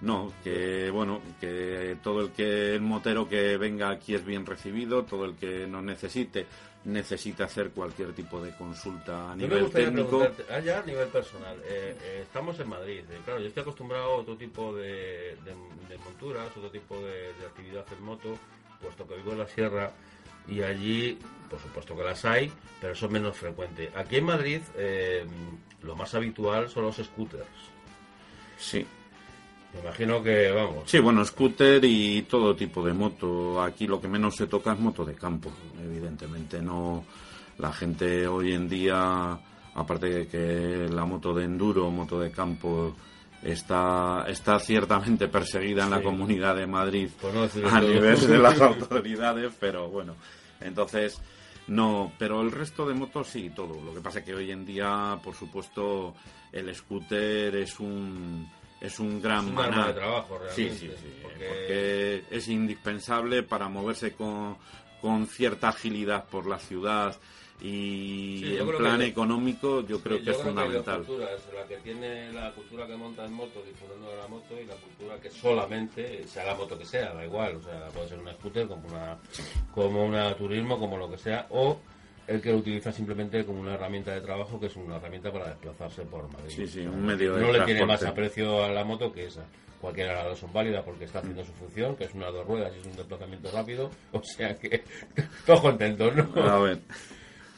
No, que bueno, que todo el que el motero que venga aquí es bien recibido, todo el que nos necesite necesita hacer cualquier tipo de consulta a nivel técnico. Allá ah, a nivel personal, eh, eh, estamos en Madrid. Eh, claro, yo estoy acostumbrado a otro tipo de, monturas, otro tipo de, actividad en moto, puesto que vivo en la sierra y allí, por supuesto que las hay, pero son menos frecuentes. Aquí en Madrid, lo más habitual son los scooters. Sí, me imagino que, vamos. Sí, bueno, scooter y todo tipo de moto. Aquí lo que menos se toca es moto de campo, evidentemente. No, la gente hoy en día, aparte de que la moto de enduro, moto de campo, está, está ciertamente perseguida en la comunidad de Madrid a nivel de las autoridades, pero bueno, entonces no, pero el resto de motos sí, todo. Lo que pasa es que hoy en día, por supuesto, el scooter es un es un gran es de trabajo realmente. Sí, sí, sí, porque... es indispensable para moverse con, con cierta agilidad por la ciudad y en plan económico yo creo que es fundamental. Que la que tiene la cultura que monta en moto disfrutando de la moto y la cultura que solamente sea la moto que sea, da igual, o sea, puede ser una scooter como una como una turismo, como lo que sea o el que lo utiliza simplemente como una herramienta de trabajo, que es una herramienta para desplazarse por Madrid. Sí, sí, un medio No le tiene más aprecio a la moto que esa. Cualquiera de las dos son válidas porque está haciendo su función, que es una dos ruedas y es un desplazamiento rápido. O sea que todos contentos, ¿no? A ver.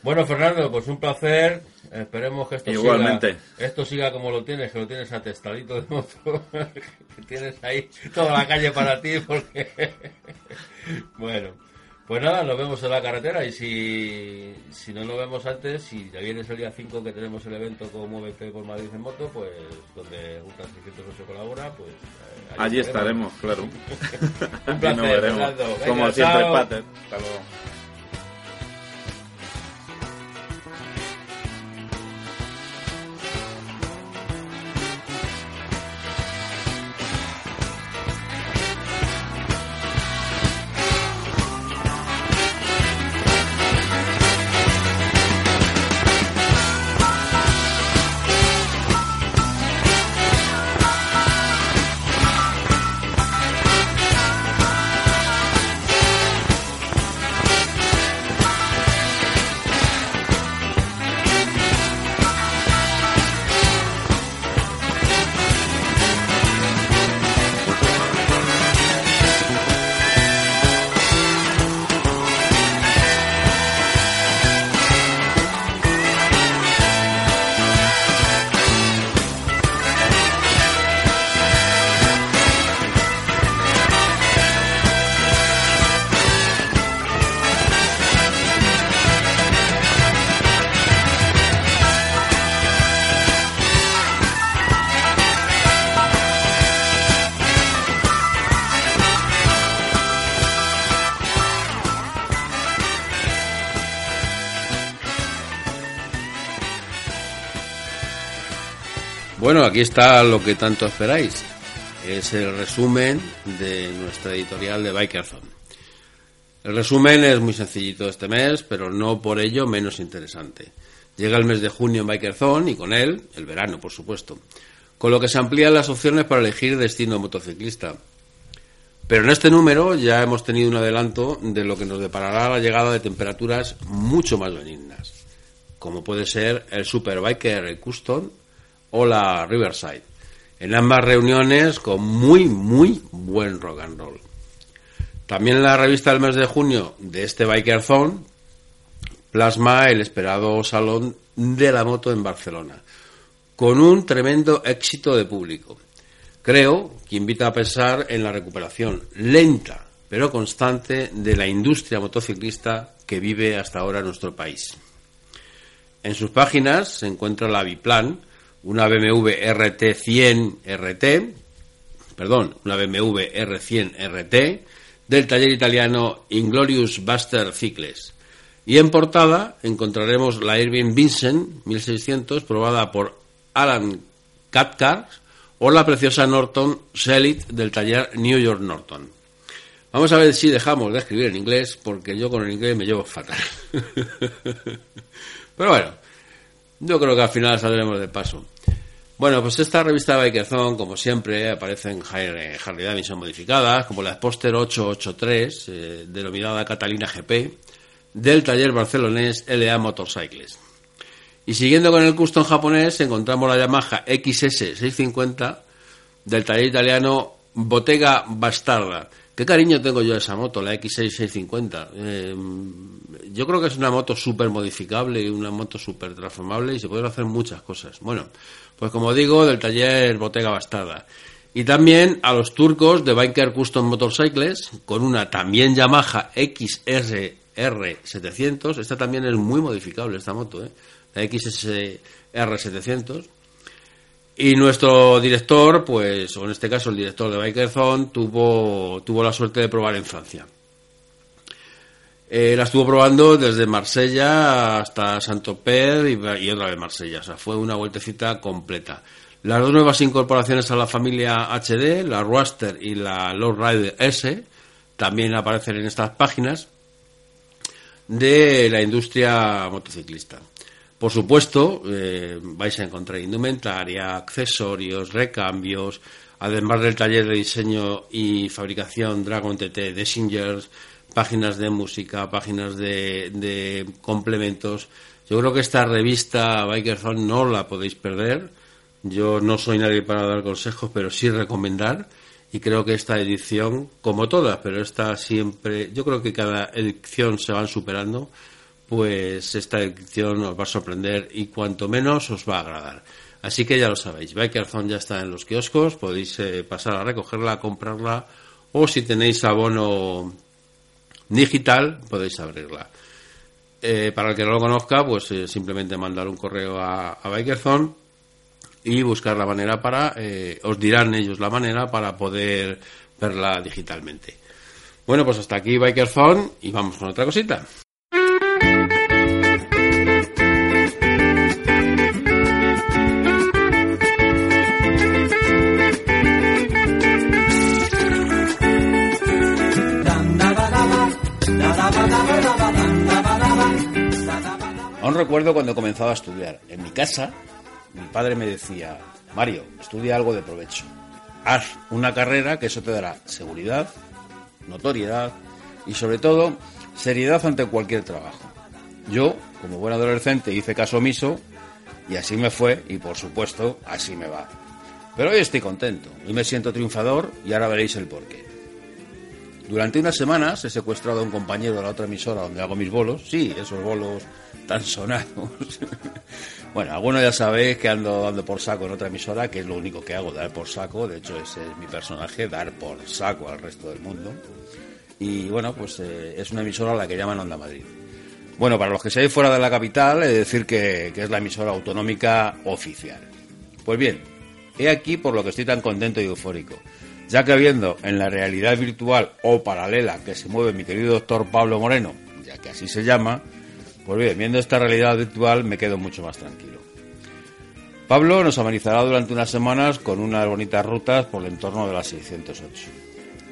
Bueno, Fernando, pues un placer. Esperemos que esto Igualmente. siga, esto siga como lo tienes, que lo tienes atestadito de moto, que tienes ahí toda la calle para ti, porque bueno. Pues nada, nos vemos en la carretera y si, si no nos vemos antes, si ya vienes el día 5 que tenemos el evento como Muévete por Madrid en moto, pues donde Ruta 608 colabora, pues... Eh, allí, estaremos, claro. Un placer, Como siempre, Pater. Hasta luego. Bueno, aquí está lo que tanto esperáis. Es el resumen de nuestra editorial de Bikerthon. El resumen es muy sencillito este mes, pero no por ello menos interesante. Llega el mes de junio en Bikerthon y con él el verano, por supuesto. con lo que se amplían las opciones para elegir destino motociclista. Pero en este número ya hemos tenido un adelanto de lo que nos deparará la llegada de temperaturas mucho más benignas, como puede ser el Superbiker Custom o la Riverside. En ambas reuniones con muy, muy buen rock and roll. También en la revista del mes de junio de este Biker Zone plasma el esperado Salón de la Moto en Barcelona, con un tremendo éxito de público. Creo que invita a pensar en la recuperación lenta pero constante de la industria motociclista que vive hasta ahora nuestro país. En sus páginas se encuentra la Biplan, una BMW RT100 RT, perdón, una BMW R100 RT del taller italiano Inglorious Buster Cycles. Y en portada encontraremos la Irving Vincent 1600 probada por Alan Cathcart o la preciosa Norton Selit del taller New York Norton. Vamos a ver si dejamos de escribir en inglés, porque yo con el inglés me llevo fatal. Pero bueno, yo creo que al final saldremos de paso. Bueno, pues esta revista Bikerzone, como siempre, aparecen Harley Davidson modificadas, como la Poster 883, eh, denominada Catalina GP, del taller barcelonés LA Motorcycles. Y siguiendo con el custom japonés, encontramos la Yamaha XS650 del taller italiano Bottega Bastarda. Qué cariño tengo yo a esa moto, la X6650. Eh, yo creo que es una moto súper modificable y una moto súper transformable y se pueden hacer muchas cosas. Bueno, pues como digo, del taller Bottega Bastarda. Y también a los turcos de Biker Custom Motorcycles con una también Yamaha XSR700. Esta también es muy modificable, esta moto, ¿eh? la XSR700. Y nuestro director, pues, o en este caso el director de Bikerzone, tuvo, tuvo la suerte de probar en Francia. Eh, la estuvo probando desde Marsella hasta Saint-Tropez y, otra vez Marsella. O sea, fue una vueltecita completa. Las dos nuevas incorporaciones a la familia HD, la Roaster y la Rider S, también aparecen en estas páginas de la industria motociclista. Por supuesto, eh, vais a encontrar indumentaria, accesorios, recambios, además del taller de diseño y fabricación Dragon TT de Singers, páginas de música, páginas de, complementos. Yo creo que esta revista Bikerphone no la podéis perder. Yo no soy nadie para dar consejos, pero sí recomendar. Y creo que esta edición, como todas, pero esta siempre, yo creo que cada edición se van superando pues esta edición os va a sorprender y cuanto menos os va a agradar. Así que ya lo sabéis, Bikerphone ya está en los kioscos, podéis eh, pasar a recogerla, comprarla o si tenéis abono digital podéis abrirla. Eh, para el que no lo conozca, pues eh, simplemente mandar un correo a, a Bikerphone y buscar la manera para, os dirán ellos la manera para poder verla digitalmente. Bueno, pues hasta aquí Bikerphone y vamos con otra cosita. Aún recuerdo cuando comenzaba a estudiar. En mi casa, mi padre me decía, Mario, estudia algo de provecho. Haz una carrera que eso te dará seguridad, notoriedad y sobre todo seriedad ante cualquier trabajo. Yo, como buen adolescente, hice caso omiso y así me fue y por supuesto así me va. Pero hoy estoy contento, y me siento triunfador y ahora veréis el porqué. Durante unas semanas he secuestrado a un compañero de la otra emisora donde hago mis bolos, sí, esos bolos tan sonados. bueno, algunos ya sabéis que ando dando por saco en otra emisora, que es lo único que hago, dar por saco, de hecho ese es mi personaje, dar por saco al resto del mundo. Y bueno, pues eh, es una emisora a la que llaman Onda Madrid. Bueno, para los que seáis fuera de la capital, de decir que, que es la emisora autonómica oficial. Pues bien, he aquí por lo que estoy tan contento y eufórico ya que viendo en la realidad virtual o paralela que se mueve mi querido doctor Pablo Moreno, ya que así se llama, pues bien, viendo esta realidad virtual me quedo mucho más tranquilo. Pablo nos amenizará durante unas semanas con unas bonitas rutas por el entorno de la 608.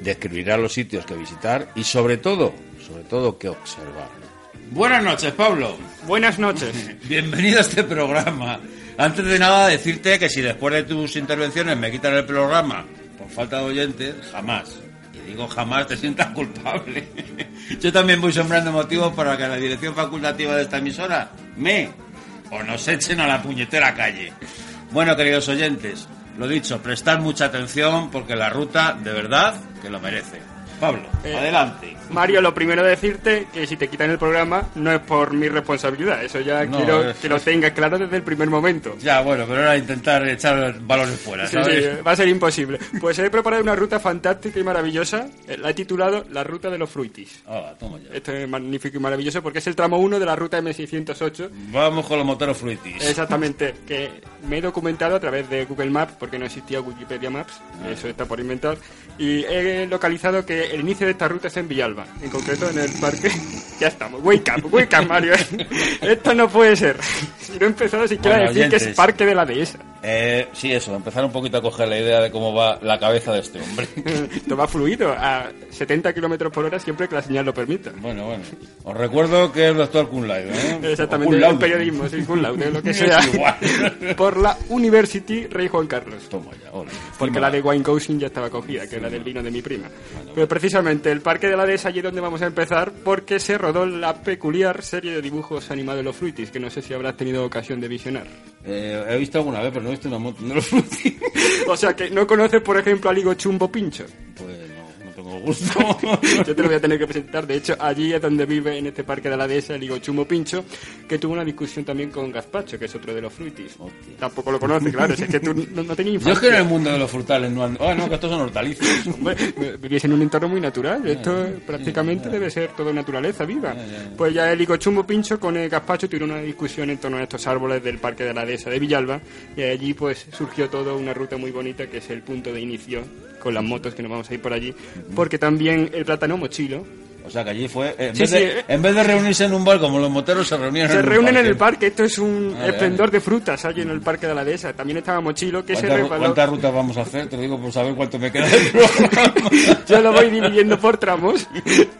Describirá los sitios que visitar y sobre todo, sobre todo que observar. Buenas noches, Pablo. Buenas noches. Bienvenido a este programa Antes de nada, decirte que si después de tus intervenciones me quitan el programa por falta de oyentes, jamás. Digo jamás te sientas culpable. Yo también voy sembrando motivos para que la dirección facultativa de esta emisora me o nos echen a la puñetera calle. Bueno, queridos oyentes, lo dicho, prestad mucha atención porque la ruta, de verdad, que lo merece. Pablo, Eh, adelante. Mario, lo primero decirte que si te quitan el programa no es por mi responsabilidad. Eso ya No, quiero es- que lo tengas claro desde el primer momento. Ya, bueno, pero era intentar echar balones fuera, Sí, ¿sabes? sí, va a ser imposible. Pues he preparado una ruta fantástica y maravillosa. Eh, La he titulado La Ruta de los Fruitis. Ah, toma ya. Esto es magnífico y maravilloso porque es el tramo 1 de la ruta M608. Vamos con los moteros fruitis. Exactamente, que me he documentado a través de Google Maps porque no existía Wikipedia Maps, eso está por inventar, y he localizado que el inicio de esta ruta es en Villalba, en concreto en el parque. Ya estamos, wake up, wake up Mario. Esto no puede ser. Si no he empezado siquiera Bueno, a decir que es parque de la dehesa. Eh, sí, eso, empezar un poquito a coger la idea de cómo va la cabeza de este hombre. Esto va fluido a 70 kilómetros por hora siempre que la señal lo permita. Bueno, bueno. Os recuerdo que es doctor Kun Laude, ¿eh? Exactamente, el periodismo, sí, laude, lo que Es sea. igual. Por la University Rey Juan Carlos. Toma ya, ole. Porque Encima- la de Wine Cousin ya estaba cogida, que es la del vino de mi prima. Pero precisamente el Parque de la Dehesa allí es donde vamos a empezar, porque se rodó la peculiar serie de dibujos animados de los Fruitis, que no sé si habrás tenido ocasión de visionar. Eh, he visto alguna vez, pero no una moto fruitis. O sea que no conoces, por ejemplo, a Ligo Chumbo Pincho. Pues gusto. Yo te lo voy a tener que presentar. De hecho, allí es donde vive en este Parque de la Dehesa el Ligo Chumbo Pincho, que tuvo una discusión también con Gazpacho, que es otro de los Fruitis. Hostia. Tampoco lo conoces, claro, si es que tú no, no tenías Yo es que en el mundo de los frutales no ando... Ah, no, que estos son hortalizas. Vivís en un entorno muy natural. Esto prácticamente debe ser todo naturaleza viva. Pues ya el Chumbo Pincho con el Gazpacho tuvieron una discusión en torno a estos árboles del Parque de la Dehesa de Villalba y allí pues surgió toda una ruta muy bonita que es el punto de inicio con las motos que nos vamos a ir por allí. Porque también el plátano mochilo O sea, que allí fue... eh, En, Sí, vez, sí, de, eh. en vez de reunirse en un bar como los moteros, se reunían en se un reúnen en el parque. Esto es un Vale, esplendor vale. de frutas allí en el Parque de la Dehesa. También estaba Mochilo que se ¿Cuántas, resbaló. cuántas rutas vamos a hacer? Te lo digo por saber cuánto me queda. Yo lo voy dividiendo por tramos.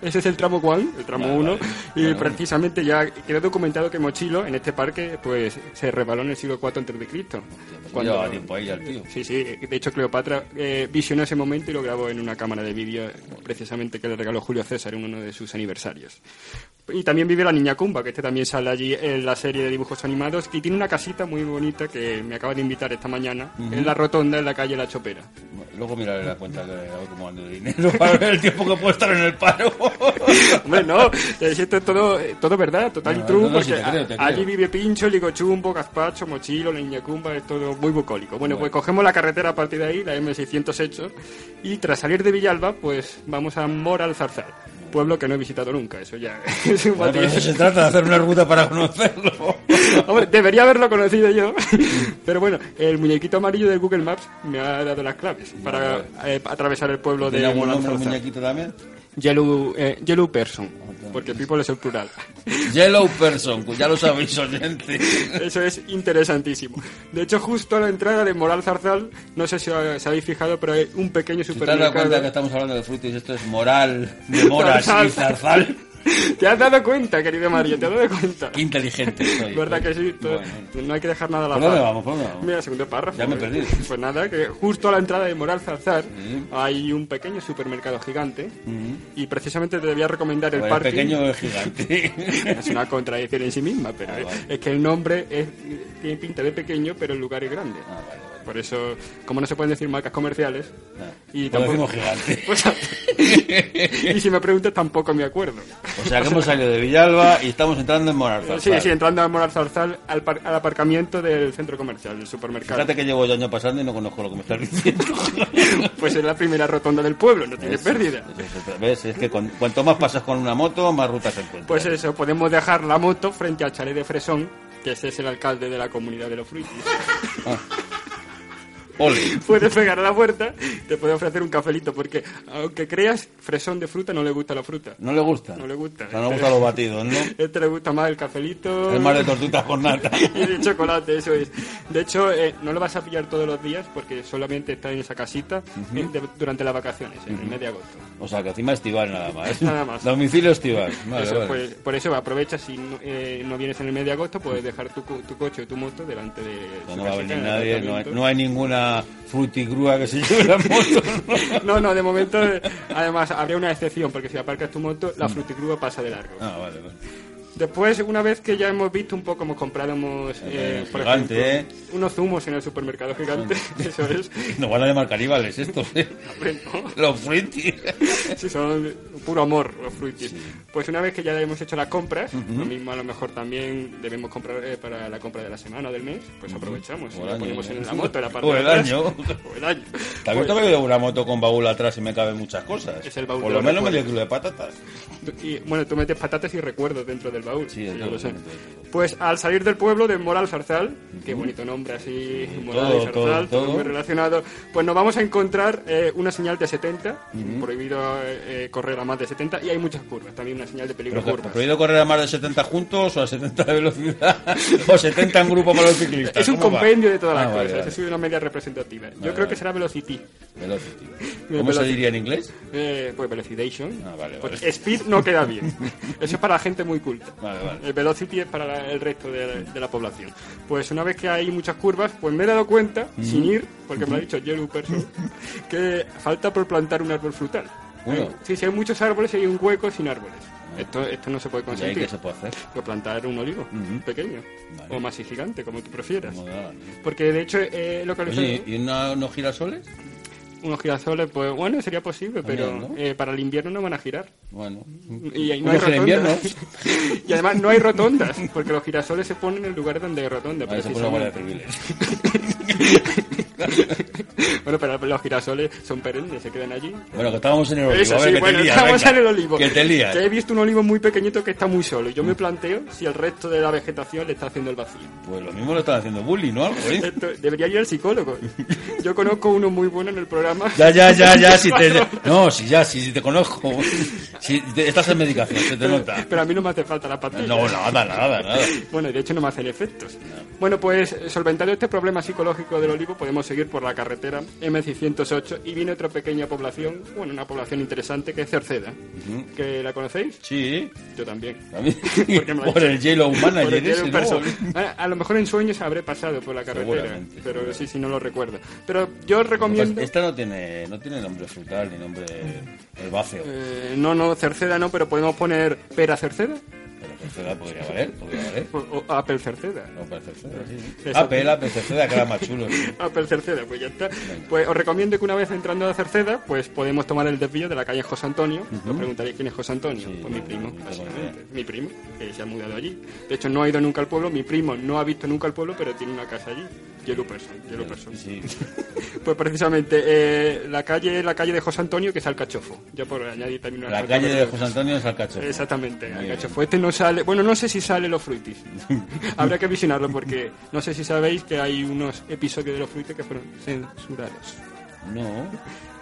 Ese es el tramo 1, el tramo Vale, 1. vale. Y precisamente ya quedó documentado que Mochilo en este parque pues se resbaló en el siglo IV antes de Cristo. Tiempo ahí ya el tío. Sí, sí. De hecho, Cleopatra eh, visionó ese momento y lo grabó en una cámara de vídeo, precisamente que le regaló Julio César en uno de sus aniversarios. Y también vive la niña Kumba, que este también sale allí en la serie de dibujos animados, y tiene una casita muy bonita que me acaba de invitar esta mañana, en la rotonda, en la calle La Chopera. Luego miraré la cuenta ando de dinero para ver el tiempo que puedo estar en el paro. Hombre, no, esto es todo, todo verdad, total No, true, no, no, porque sí, creo, allí vive Pincho, Ligo Chumbo, Gazpacho, Mochilo, la Niña Cumba, es todo muy bucólico. Bueno, pues cogemos la carretera a partir de ahí, la M608, y tras salir de Villalba, pues vamos a Moral Zarzal, pueblo que no he visitado nunca, eso ya es un Bueno, pero eso se trata de hacer una ruta para conocerlo. Hombre, debería haberlo conocido yo, pero bueno, el muñequito amarillo de Google Maps me ha dado las claves para eh, atravesar el pueblo de ¿Tiene algún Moral nombre el Zarzal. muñequito también? Yellow, eh, Yellow Person, porque people es el plural. Yellow Person, ya lo sabéis, oyente. Eso es interesantísimo. De hecho, justo a la entrada de Moral Zarzal, no sé si os habéis fijado, pero hay un pequeño ¿Te has dado cuenta que supermercado. estamos hablando de frutos y esto es moral, de moras Zarzal. y zarzal? ¿Te has dado cuenta, querido Mario? ¿Te has dado cuenta? Qué inteligente estoy. ¿Verdad que sí? Bueno. No hay que dejar nada a la ¿Por dónde azar. vamos? ¿Por dónde vamos? Mira, segundo párrafo. Ya me he ¿eh? perdido. Pues nada, que justo a la entrada de Moral Zarzal hay un pequeño supermercado gigante y precisamente te debía recomendar el Pues parking. pequeño gigante. Es una contradicción en sí misma, pero Ah, es- vale. es que el nombre es- tiene pinta de pequeño, pero el lugar es grande. Ah, vale. Por eso, como no se pueden decir marcas comerciales, Ah, y tampoco... decimos gigante. Pues, y si me preguntas, tampoco me acuerdo. O sea que hemos salido de Villalba y estamos entrando en Moral Sí, sí, entrando a Moral Zarzal al, par- al aparcamiento del centro comercial, del supermercado. Fíjate que llevo ya año pasando y no conozco lo que me estás diciendo. Pues es la primera rotonda del pueblo, no tiene pérdida. ¿Ves? Es que con- cuanto más pasas con una moto, más rutas encuentras. Pues eso, podemos dejar la moto frente al chalet de Fresón, que ese es el alcalde de la comunidad de los fruitis. Ole. puedes pegar a la puerta, te puede ofrecer un cafelito, porque aunque creas, fresón de fruta no le gusta la fruta. ¿No le gusta? No le gusta. O sea, no le gustan los batidos, ¿no? Este le gusta más el cafelito. Es más de tortitas con nata. y de chocolate, eso es. De hecho, eh, no lo vas a pillar todos los días porque solamente está en esa casita eh, de- durante las vacaciones, en el mes de agosto. O sea, que encima estival nada más. Nada más. Domicilio estival. Vale, Eso, vale. pues, por eso aprovecha si no, eh, no vienes en el mes de agosto, puedes dejar tu, tu coche o tu moto delante de. Su no va a venir en el nadie, no hay, no hay ninguna frutigrúa que se lleve la moto. ¿no? No, no, de momento, además, habría una excepción, porque si aparcas tu moto, la frutigrúa pasa de largo. Ah, vale, vale. Después, una vez que ya hemos visto un poco, hemos comprado hemos, eh, Eh, por ejemplo, unos zumos en el supermercado gigante, eso es. Nos van a llamar caníbales estos, ¿eh? Hombre, no. Los frutis. Sí, son puro amor los fruitis. Pues una vez que ya hemos hecho las compras, lo mismo a lo mejor también debemos comprar eh, para la compra de la semana o del mes, pues aprovechamos y O el la ponemos en la moto, la parte O el atrás. año. O el año. También Pues, tengo que una moto con baúl atrás y me caben muchas cosas. Es el baúl Por lo menos medio kilo de patatas. y, bueno, tú metes patatas y recuerdos dentro del baúl. Sí, lo sé. Pues al salir del pueblo de Moral Zarzal, qué bonito nombre así, Moral todo, y Zarzal, todo, todo, muy relacionado, pues nos vamos a encontrar eh, una señal de 70, prohibido eh, correr a más de 70, y hay muchas curvas, también una señal de peligro Pero que- curvas. ¿Prohibido correr a más de 70 juntos o a 70 de velocidad? ¿O 70 en grupo para los ciclistas? Es un ¿Cómo va? compendio de todas las Ah, vale, cosas, vale. es una media representativa. Yo creo vale. que será Velocity. Velocity. ¿Cómo se Velocity. diría en inglés? Eh, pues Velocidation. Ah, vale, Pues vale. Speed no queda bien. Eso es para la gente muy culta. Vale, vale. El Velocity es para la- el resto de, de la población. Pues una vez que hay muchas curvas, pues me he dado cuenta, sin ir, porque me lo ha dicho Yellow Person, que falta por plantar un árbol frutal. Sí, si hay muchos árboles, hay un hueco sin árboles. Esto, esto no se puede ¿Y ahí consentir. qué se puede hacer? Pues plantar un olivo pequeño Vale. o más y gigante, como tú prefieras. Porque de hecho, eh, lo que Oye, ¿y una- unos girasoles? Unos girasoles, pues bueno, sería posible, pero También, ¿no? eh, para el invierno no van a girar. Bueno. Y ahí no hay rotondas. invierno. y además no hay rotondas, porque los girasoles se ponen en lugares donde hay rotonda. Vale, se pone. Civil. bueno, pero los girasoles son perennes, se quedan allí. Bueno, que estábamos en el olivo. Eso a ver, sí, que bueno, te lías, estamos venga. en el olivo. Que te lías. Que he visto un olivo muy pequeñito que está muy solo. Y yo me planteo si el resto de la vegetación le está haciendo el vacío. Pues lo mismo lo están haciendo bullying, ¿no? Algo, ¿eh? Esto- debería ir al psicólogo. Yo conozco uno muy bueno en el programa. Ya, ya, ya, ya, si te... No, si ya, si, si te conozco. Si te- estás en medicación, se te nota. Pero a mí no me hace falta la pastilla. No, nada, nada, nada. Bueno, y de hecho no me hacen efectos. Bueno, pues eh, solventado este problema psicológico del olivo, podemos seguir por la carretera M608 y viene otra pequeña población, bueno, una población interesante que es Cerceda. ¿Que la conocéis? Sí, Yo también. también. Por el Yellow ¿no? Person. A, lo mejor en sueños habré pasado por la carretera, pero sí, sí, no lo recuerdo. Pero yo os recomiendo... Esta no tiene, no tiene nombre frutal ni nombre herbáceo. eh, no, no, Cerceda no, pero podemos poner pera Cerceda Cerceda podría valer, podría valer. o, o Apple Cerceda. Para Cerceda, sí. Exacto. Apple, Apple, Cerceda, que era más chulo. sí. Apple Cerceda, pues ya está. Pues os recomiendo que una vez entrando a Cerceda, pues podemos tomar el desvío de la calle José Antonio. Os preguntaréis quién es José Antonio. Sí, pues mi primo, básicamente. Mi primo, que se ha mudado allí. De hecho, no ha ido nunca al pueblo. Mi primo no ha visto nunca el pueblo, pero tiene una casa allí. Yellow Person, Yellow Person. Sí. Pues precisamente, eh, la calle la calle de José Antonio, que es Alcachofo. Ya por añadir también una La calle de José Antonio es Alcacho. Exactamente, Muy Alcachofo. Este no sale, bueno, no sé si sale los fruitis. Habrá que visionarlo porque no sé si sabéis que hay unos episodios de los fruitis que fueron censurados. No.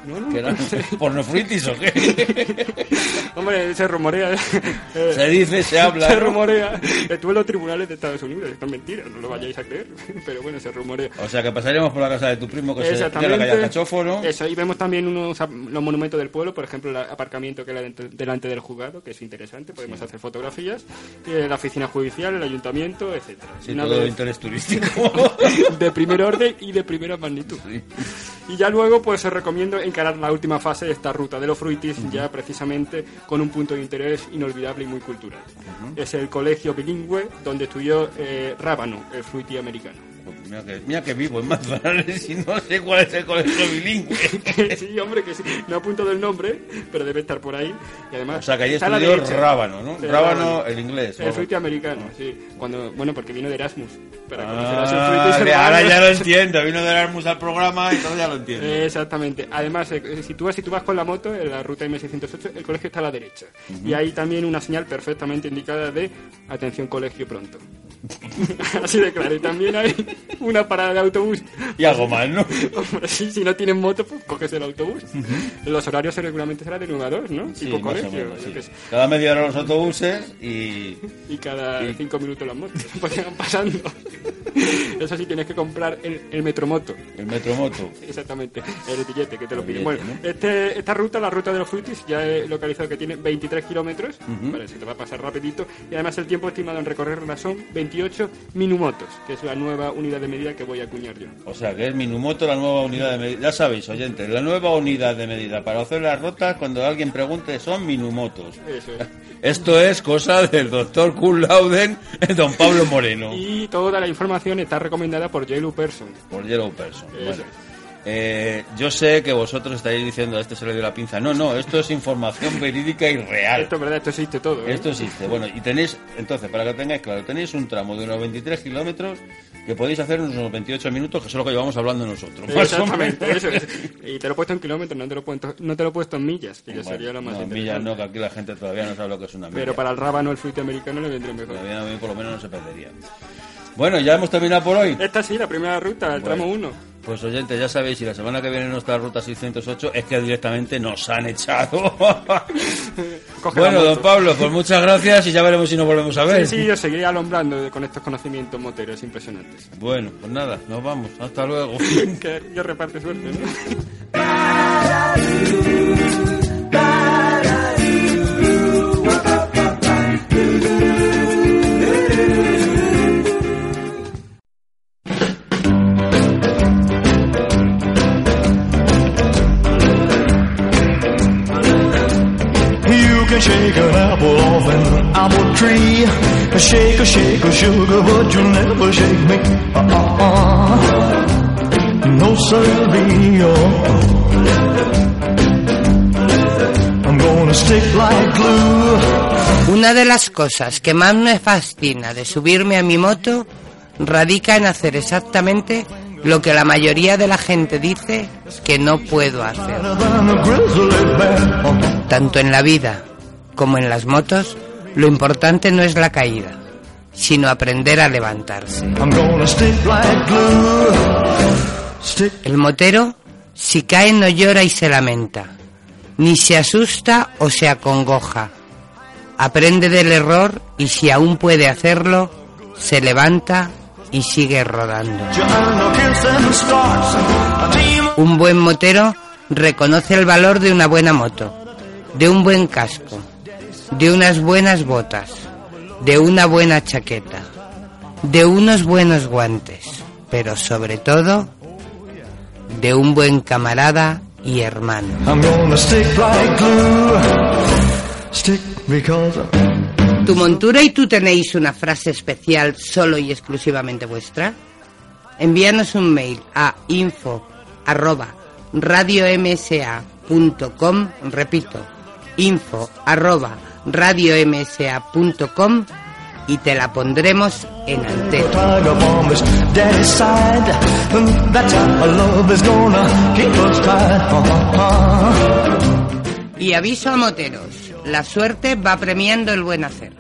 No, no. ¿Pornofruitis o qué? Hombre, se rumorea. eh, Se dice, se habla. se ¿no? rumorea. Estuve en los tribunales de Estados Unidos. Esto es mentira, no lo vayáis a creer. Pero bueno, se rumorea. O sea, que pasaríamos por la casa de tu primo que se la calle Alcachofo, ¿no? Eso, y vemos también unos, los monumentos del pueblo, por ejemplo, el aparcamiento que hay delante del juzgado, que es interesante, podemos hacer fotografías, la oficina judicial, el ayuntamiento, etcétera. Sí, Una todo de interés turístico. de primer orden y de primera magnitud. Sí. Y ya luego, pues os recomiendo encarar la última fase de esta ruta de los fruitis, ya precisamente con un punto de interés inolvidable y muy cultural. Es el colegio bilingüe donde estudió eh, Rábano, el fruiti americano. Mira que, mira que vivo en Manzanares y no sé cuál es el colegio bilingüe. sí, hombre, que sí. No apunto del nombre, pero debe estar por ahí. Y además, O sea, que ahí a estudió. Rábano, ¿no? Rábano, el inglés. El o- fruiti americano, sí. Cuando, bueno, porque vino de Erasmus. Para conocer a sus fruitis Ah, de- ahora ya lo entiendo. Vino de Erasmus al programa y todo ya lo entiendo. Eh, Exactamente. Además, eh, si tú vas, si tú vas con la moto en la ruta M608, el colegio está a la derecha. Y hay también una señal perfectamente indicada de atención colegio pronto. Así de claro. Y también hay una parada de autobús. Y algo más, ¿no? Sí, si no tienes moto, pues coges el autobús. Los horarios regularmente serán de 9 a 2, ¿no? Sí, tipo colegio. menos, sí. Cada media hora los autobuses y... Y cada Y- 5 minutos las motos pues van pasando. Eso sí, tienes que comprar el, el metromoto. el metromoto. Exactamente, el billete que te lo piden. Bueno, ¿no? este, esta ruta, la ruta de los frutis, ya he localizado que tiene 23 kilómetros, vale, se te va a pasar rapidito, y además el tiempo estimado en recorrerla son 28 minumotos, que es la nueva unidad de medida que voy a acuñar yo. O sea, que es Minumoto la nueva unidad de medida. Ya sabéis, oyentes, la nueva unidad de medida para hacer las rotas, cuando alguien pregunte, son Minumotos. Eso es. Esto es cosa del doctor Kun Lauden, don Pablo Moreno, Y toda la información está recomendada por Yellow Person. por Yellow Person. Eso es. Eh, yo sé que vosotros estáis diciendo, a este se le dio la pinza. No, no, esto es información verídica y real. Esto es verdad, esto existe todo. ¿eh? Esto existe. Bueno, y tenéis, entonces, para que tengáis claro, tenéis un tramo de unos 23 kilómetros que podéis hacer en unos 28 minutos, que es lo que llevamos hablando nosotros. Exactamente, eso es. Y te lo he puesto en kilómetros, no te lo he puesto, no te lo he puesto en millas, que ya Bueno, sería lo más no, millas no, que aquí la gente todavía no sabe lo que es una milla. Pero para el rábano, el fruto americano le vendría mejor. Todavía por lo menos no se perdería. Bueno, ya hemos terminado por hoy. Esta sí, la primera ruta, el tramo 1. Pues oyentes, ya sabéis, si la semana que viene no está ruta 608, es que directamente nos han echado. Bueno, don Pablo, pues muchas gracias y ya veremos si nos volvemos a ver. Sí, sí, yo seguiré alumbrando con estos conocimientos moteros impresionantes. Bueno, pues nada, nos vamos. Hasta luego. que yo reparte suerte, ¿no? can shake an apple off an apple tree. Shake a shake a sugar, but you'll never shake me. Uh-uh. No siree. I'm gonna stick like glue. Una de las cosas que más me fascina de subirme a mi moto radica en hacer exactamente lo que la mayoría de la gente dice que no puedo hacer. Tanto en la vida como en las motos, lo importante no es la caída, sino aprender a levantarse. El motero, si cae, no llora y se lamenta, ni se asusta o se acongoja. Aprende del error y si aún puede hacerlo, se levanta y sigue rodando. Un buen motero reconoce el valor de una buena moto, de un buen casco, de unas buenas botas, de una buena chaqueta, de unos buenos guantes, pero sobre todo de un buen camarada y hermano. ¿Tu montura y tú tenéis una frase especial solo y exclusivamente vuestra? Envíanos un mail a info arroba radiomsa.com, repito, info arroba radiomsa.com y te la pondremos en antena. Y aviso a moteros, la suerte va premiando el buen hacer.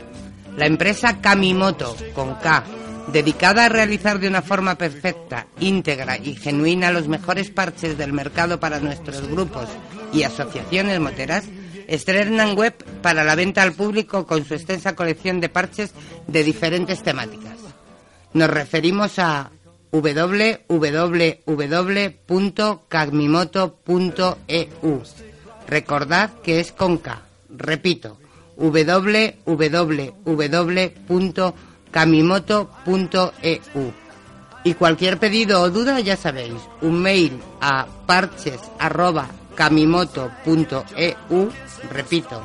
La empresa Kamimoto, con K, dedicada a realizar de una forma perfecta, íntegra y genuina los mejores parches del mercado para nuestros grupos y asociaciones moteras, estrenan web para la venta al público con su extensa colección de parches de diferentes temáticas. Nos referimos a www.kagmimoto.eu. Recordad que es con K. Repito, www.kamimoto.eu. Y cualquier pedido o duda, ya sabéis, un mail a parches.kamimoto.eu. Repito,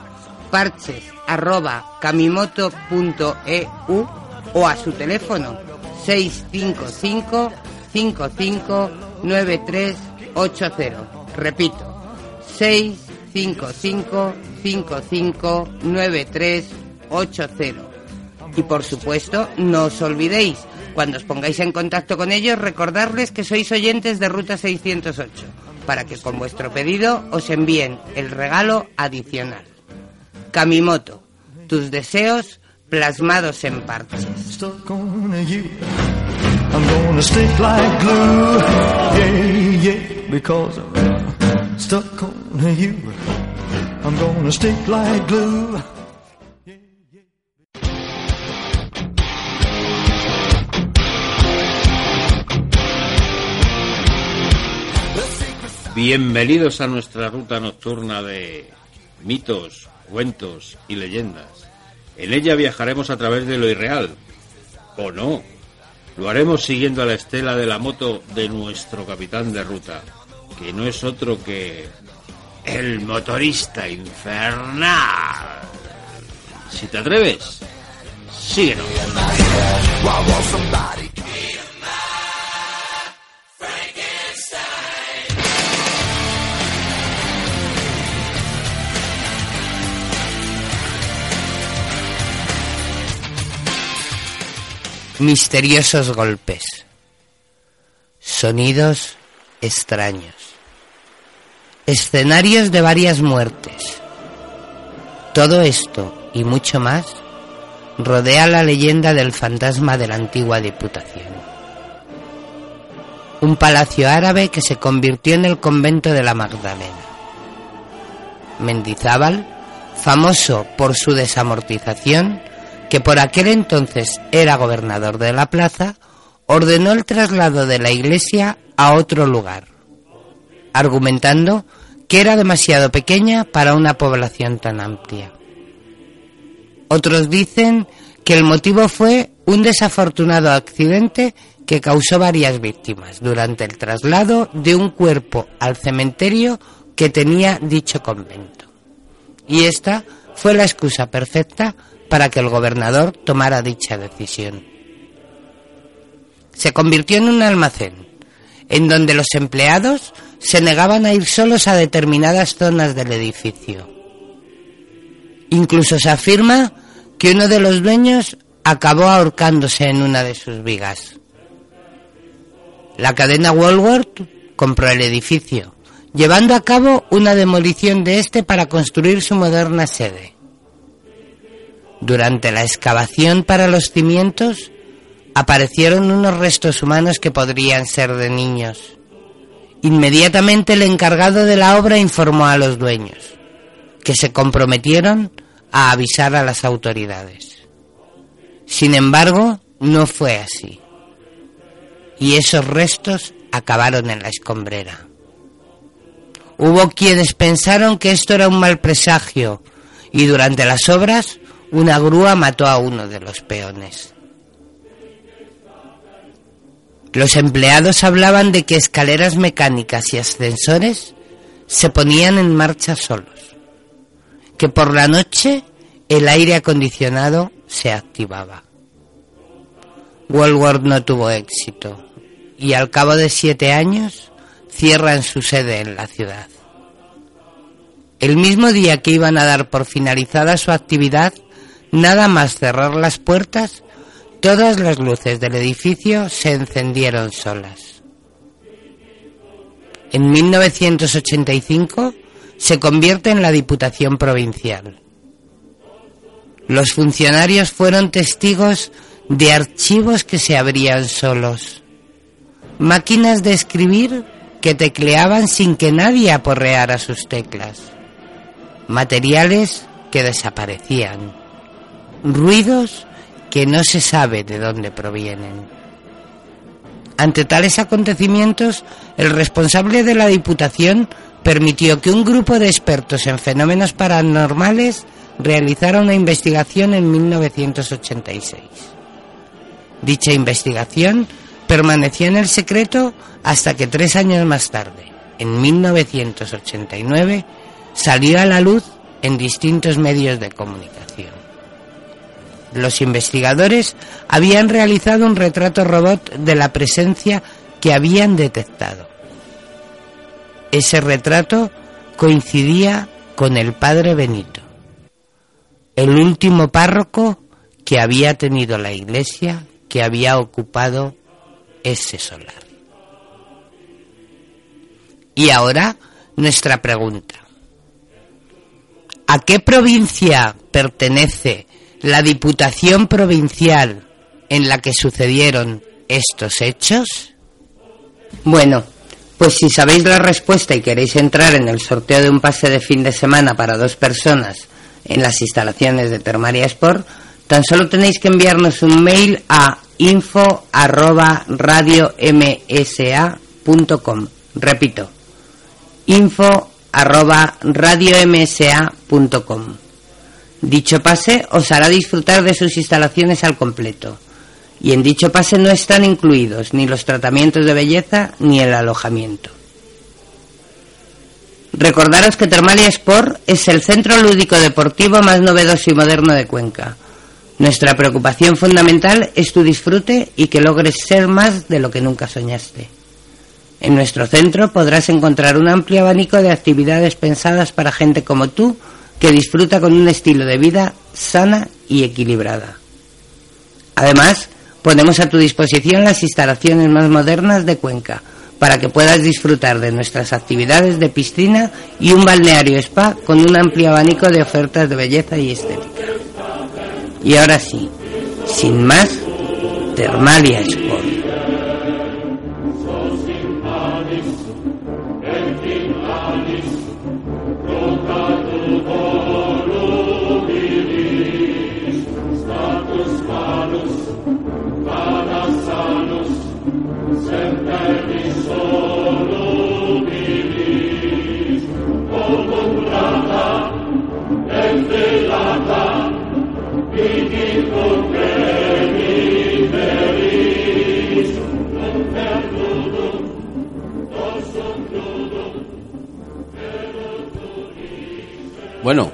parches.kamimoto.eu o a su teléfono 655 55 9380. Repito, 655 55 9380. Y por supuesto, no os olvidéis, cuando os pongáis en contacto con ellos, recordarles que sois oyentes de Ruta 608, para que con vuestro pedido os envíen el regalo adicional. Kamimoto, tus deseos plasmados en parches. Stuck on. I'm gonna stick like glue. Bienvenidos a nuestra ruta nocturna de mitos, cuentos y leyendas. En ella viajaremos a través de lo irreal. ¿O no? Lo haremos siguiendo a la estela de la moto de nuestro capitán de ruta, que no es otro que el motorista infernal. Si te atreves, síguenos. Misteriosos golpes. Sonidos extraños. Escenarios de varias muertes. Todo esto y mucho más rodea la leyenda del fantasma de la antigua Diputación. Un palacio árabe que se convirtió en el convento de la Magdalena. Mendizábal, famoso por su desamortización, que por aquel entonces era gobernador de la plaza, ordenó el traslado de la iglesia a otro lugar, argumentando que era demasiado pequeña para una población tan amplia. Otros dicen que el motivo fue un desafortunado accidente que causó varias víctimas durante el traslado de un cuerpo al cementerio que tenía dicho convento. Y esta fue la excusa perfecta para que el gobernador tomara dicha decisión. Se convirtió en un almacén, en donde los empleados se negaban a ir solos a determinadas zonas del edificio. Incluso se afirma que uno de los dueños acabó ahorcándose en una de sus vigas. La cadena Woolworth compró el edificio, llevando a cabo una demolición de este para construir su moderna sede. Durante la excavación para los cimientos aparecieron unos restos humanos que podrían ser de niños. Inmediatamente el encargado de la obra informó a los dueños, que se comprometieron a avisar a las autoridades. Sin embargo, no fue así. Y esos restos acabaron en la escombrera. Hubo quienes pensaron que esto era un mal presagio y durante las obras una grúa mató a uno de los peones. Los empleados hablaban de que escaleras mecánicas y ascensores se ponían en marcha solos, que por la noche el aire acondicionado se activaba. Woolworth no tuvo éxito y al cabo de siete años cierran su sede en la ciudad. El mismo día que iban a dar por finalizada su actividad, Nada más cerrar las puertas, todas las luces del edificio se encendieron solas. En 1985 se convierte en la Diputación Provincial. Los funcionarios fueron testigos de archivos que se abrían solos, máquinas de escribir que tecleaban sin que nadie aporreara sus teclas, materiales que desaparecían ruidos que no se sabe de dónde provienen. Ante tales acontecimientos, el responsable de la Diputación permitió que un grupo de expertos en fenómenos paranormales realizara una investigación en 1986. Dicha investigación permaneció en el secreto hasta que tres años más tarde, en 1989, salió a la luz en distintos medios de comunicación. Los investigadores habían realizado un retrato robot de la presencia que habían detectado. Ese retrato coincidía con el padre Benito, el último párroco que había tenido la iglesia que había ocupado ese solar. Y ahora nuestra pregunta. ¿A qué provincia pertenece la Diputación Provincial en la que sucedieron estos hechos? Bueno, pues si sabéis la respuesta y queréis entrar en el sorteo de un pase de fin de semana para dos personas en las instalaciones de Termaria Sport, tan solo tenéis que enviarnos un mail a info arroba radiomsa.com. Repito, info. Dicho pase os hará disfrutar de sus instalaciones al completo. Y en dicho pase no están incluidos ni los tratamientos de belleza ni el alojamiento. Recordaros que Termalia Sport es el centro lúdico deportivo más novedoso y moderno de Cuenca. Nuestra preocupación fundamental es tu disfrute y que logres ser más de lo que nunca soñaste. En nuestro centro podrás encontrar un amplio abanico de actividades pensadas para gente como tú que disfruta con un estilo de vida sana y equilibrada. Además, ponemos a tu disposición las instalaciones más modernas de Cuenca para que puedas disfrutar de nuestras actividades de piscina y un balneario spa con un amplio abanico de ofertas de belleza y estética. Y ahora sí, sin más, Termalia Sport. Bueno,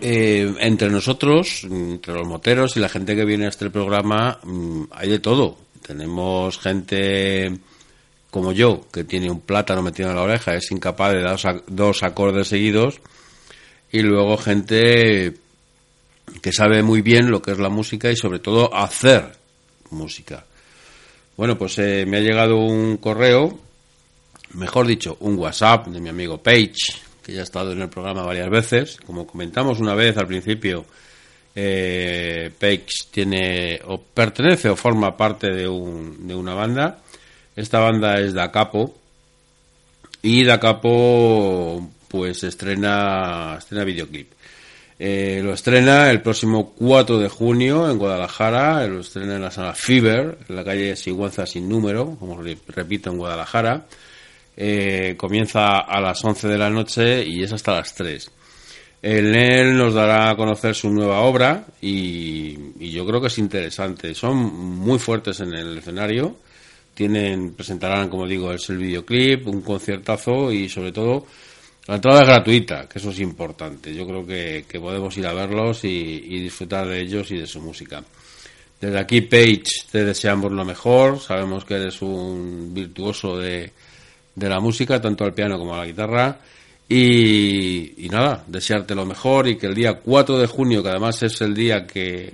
eh, entre nosotros, entre los moteros y la gente que viene a este programa, mm, hay de todo. Tenemos gente como yo, que tiene un plátano metido en la oreja, es incapaz de dar dos acordes seguidos, y luego gente que sabe muy bien lo que es la música y sobre todo hacer música. Bueno, pues eh, me ha llegado un correo, mejor dicho, un WhatsApp de mi amigo Page, que ya ha estado en el programa varias veces. Como comentamos una vez al principio, eh, tiene o pertenece o forma parte de, un, de una banda. Esta banda es Da Capo y Da Capo pues estrena estrena videoclip. Eh, lo estrena el próximo 4 de junio en Guadalajara, lo estrena en la sala Fever, en la calle Sigüenza sin número, como repito, en Guadalajara. Eh, comienza a las 11 de la noche y es hasta las 3. En él nos dará a conocer su nueva obra y, yo creo que es interesante. Son muy fuertes en el escenario. Tienen, presentarán, como digo, es el videoclip, un conciertazo y sobre todo la entrada es gratuita, que eso es importante. Yo creo que, podemos ir a verlos y, y, disfrutar de ellos y de su música. Desde aquí, Page, te deseamos lo mejor. Sabemos que eres un virtuoso de, de la música, tanto al piano como a la guitarra. Y, nada, desearte lo mejor y que el día 4 de junio, que además es el día que,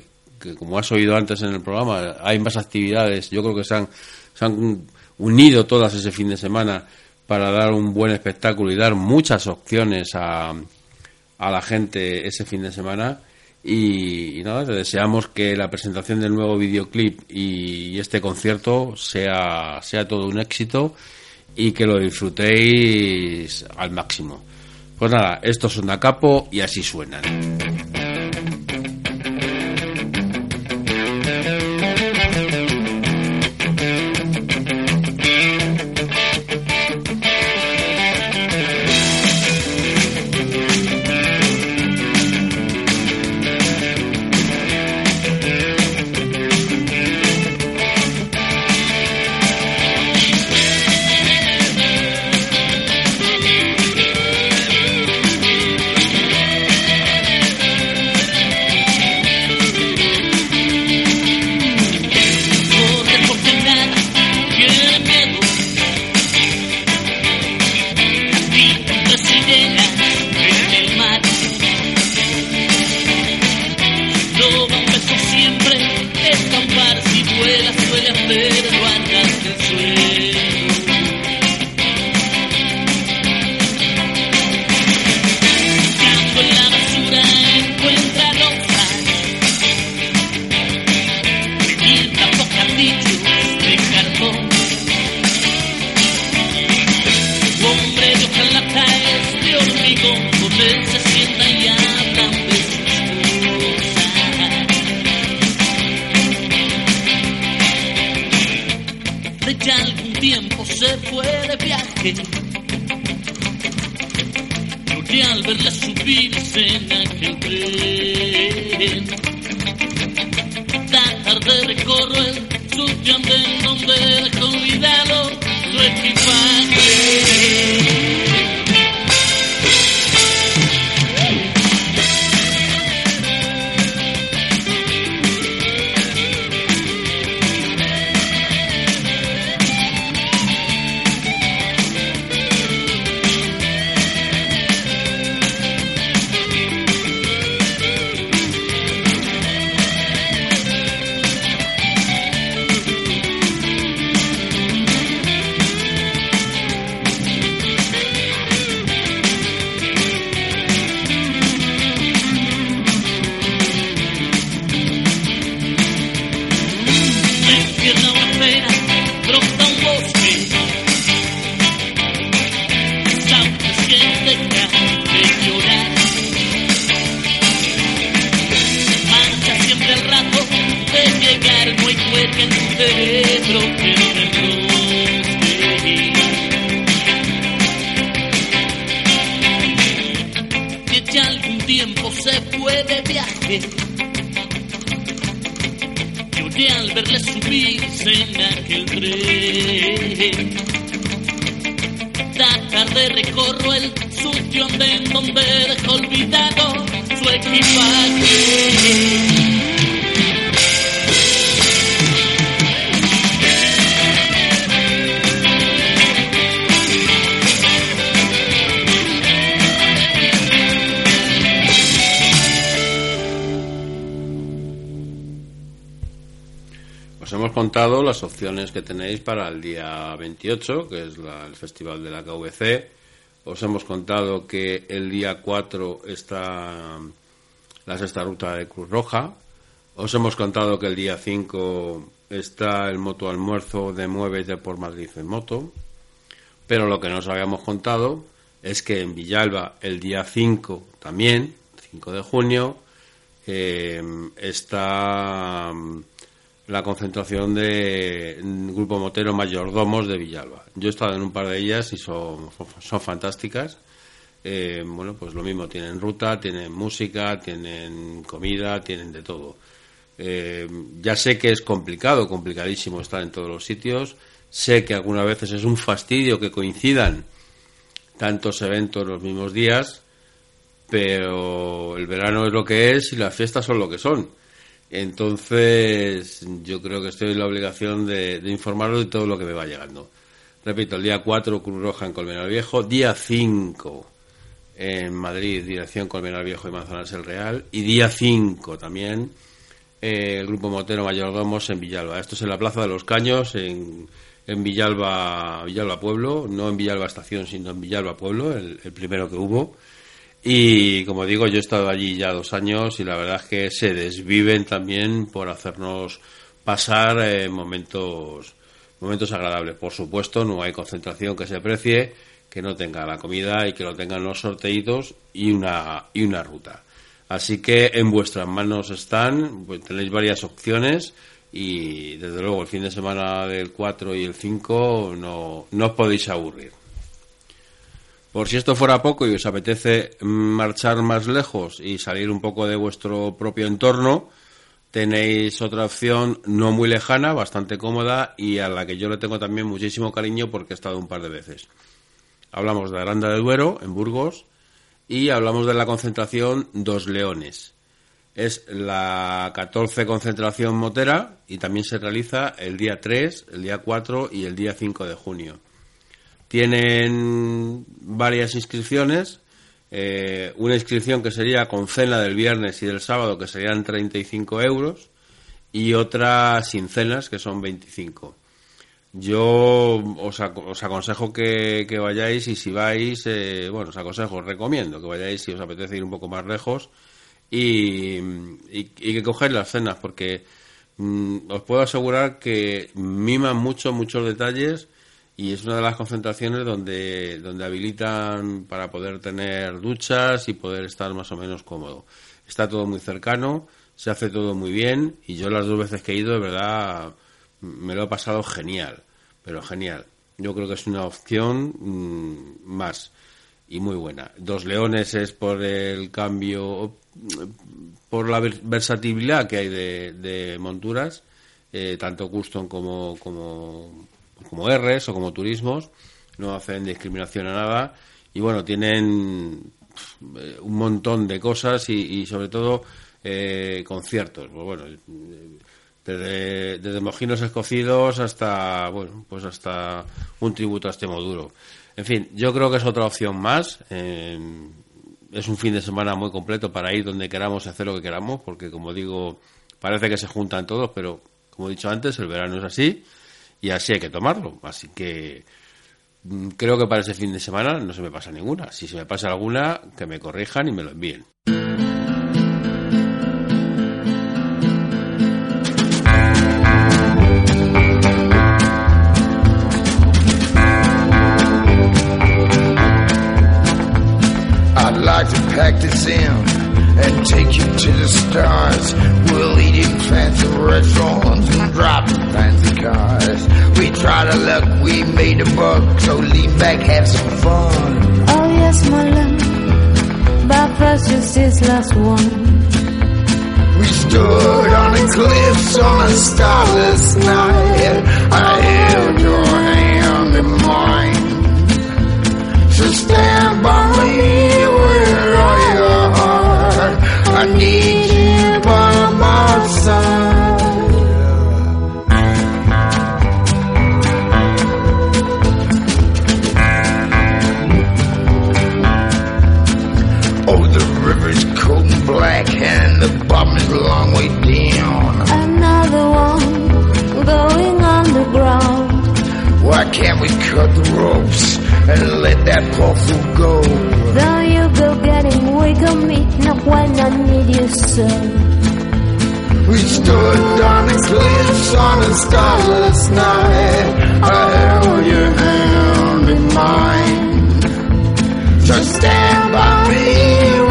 como has oído antes en el programa, hay más actividades, yo creo que se han, se han unido todas ese fin de semana para dar un buen espectáculo y dar muchas opciones a, a la gente ese fin de semana. Y, nada, te deseamos que la presentación del nuevo videoclip y, y este concierto sea, sea todo un éxito y que lo disfrutéis al máximo. Pues nada, estos son Capo y así suenan. Andén donde dejó olvidado su equipaje. 28, que es la- el festival de la KVC. Os hemos contado que el día 4 está la sexta ruta de Cruz Roja. Os hemos contado que el día 5 está el moto almuerzo de Muévete por Madrid en moto. Pero lo que no os habíamos contado es que en Villalba el día 5 también, 5 de junio, eh, está la concentración de mm, Grupo Motero Mayordomos de Villalba. Yo he estado en un par de ellas y son, son fantásticas. Eh, bueno, pues lo mismo, tienen ruta, tienen música, tienen comida, tienen de todo. Eh, ya sé que es complicado, complicadísimo estar en todos los sitios. Sé que algunas veces es un fastidio que coincidan tantos eventos los mismos días, pero el verano es lo que es y las fiestas son lo que son. Entonces, yo creo que estoy en la obligación de, de de todo lo que me va llegando. Repito, el día 4 Cruz Roja en Colmenar Viejo, día 5 en Madrid, dirección Colmenar Viejo y Manzanares el Real, y día 5 también eh, el Grupo Motero Mayordomos en Villalba. Esto es en la Plaza de los Caños, en, en Villalba, Villalba Pueblo, no en Villalba Estación, sino en Villalba Pueblo, el primero que hubo. Y como digo, yo he estado allí ya dos años y la verdad es que se desviven también por hacernos pasar eh, momentos, momentos agradables. Por supuesto, no hay concentración que se precie, que no tenga la comida y que lo tengan los sorteitos y una, y una ruta. Así que en vuestras manos están, pues tenéis varias opciones y desde luego el fin de semana del 4 y el 5 no, no os podéis aburrir. Por si esto fuera poco y os apetece marchar más lejos y salir un poco de vuestro propio entorno, tenéis otra opción no muy lejana, bastante cómoda y a la que yo le tengo también muchísimo cariño porque he estado un par de veces. Hablamos de Aranda del Duero, en Burgos, y hablamos de la concentración Dos Leones. Es la 14 concentración motera y también se realiza el día 3, el día 4 y el día 5 de junio. Tienen varias inscripciones. eh, una inscripción que sería con cena del viernes y del sábado, que serían 35 euros, y otra sin cenas, que son 25. Yo os, ac- os aconsejo que, vayáis y si vais, eh, bueno, os aconsejo, os recomiendo que vayáis si os apetece ir un poco más lejos y que cogáis las cenas, porque mm, os puedo asegurar que miman mucho, muchos detalles y es una de las concentraciones donde, donde habilitan para poder tener duchas y poder estar más o menos cómodo. Está todo muy cercano, se hace todo muy bien y yo las dos veces que he ido de verdad me lo he pasado genial, pero genial. yo creo que es una opción mm, más y muy buena. Dos Leones es por el cambio, por la ver- versatilidad que hay de, monturas, eh, tanto custom como, como Rs o como turismos, no hacen discriminación a nada y bueno, tienen eh, un montón de cosas y, sobre todo eh, conciertos. Pues bueno, desde, desde mojinos escocidos hasta bueno, pues hasta un tributo a este duro. En fin, yo creo que es otra opción más. eh, es un fin de semana muy completo para ir donde queramos y hacer lo que queramos, porque como digo, parece que se juntan todos, pero como he dicho antes, el verano es así y así hay que tomarlo. Así que mm, creo que para ese fin de semana no se me pasa ninguna. Si se me pasa alguna, que me corrijan y me lo envíen. And take you to the stars. We'll eat and fancy cars. We tried our luck, we made a buck, so lean back, have some fun. Oh yes, my love. But first, just this last one. We stood on the cliffs on a starless night. I held your hand in mine. So stand by me with all your heart. I need you by my side. A long way down. Another one going underground. Why can't we cut the ropes and let that poor fool go? Though you go getting weak on me, not when I need you so. We stood on the cliffs on a starless night. I held your hand in mine. So stand by me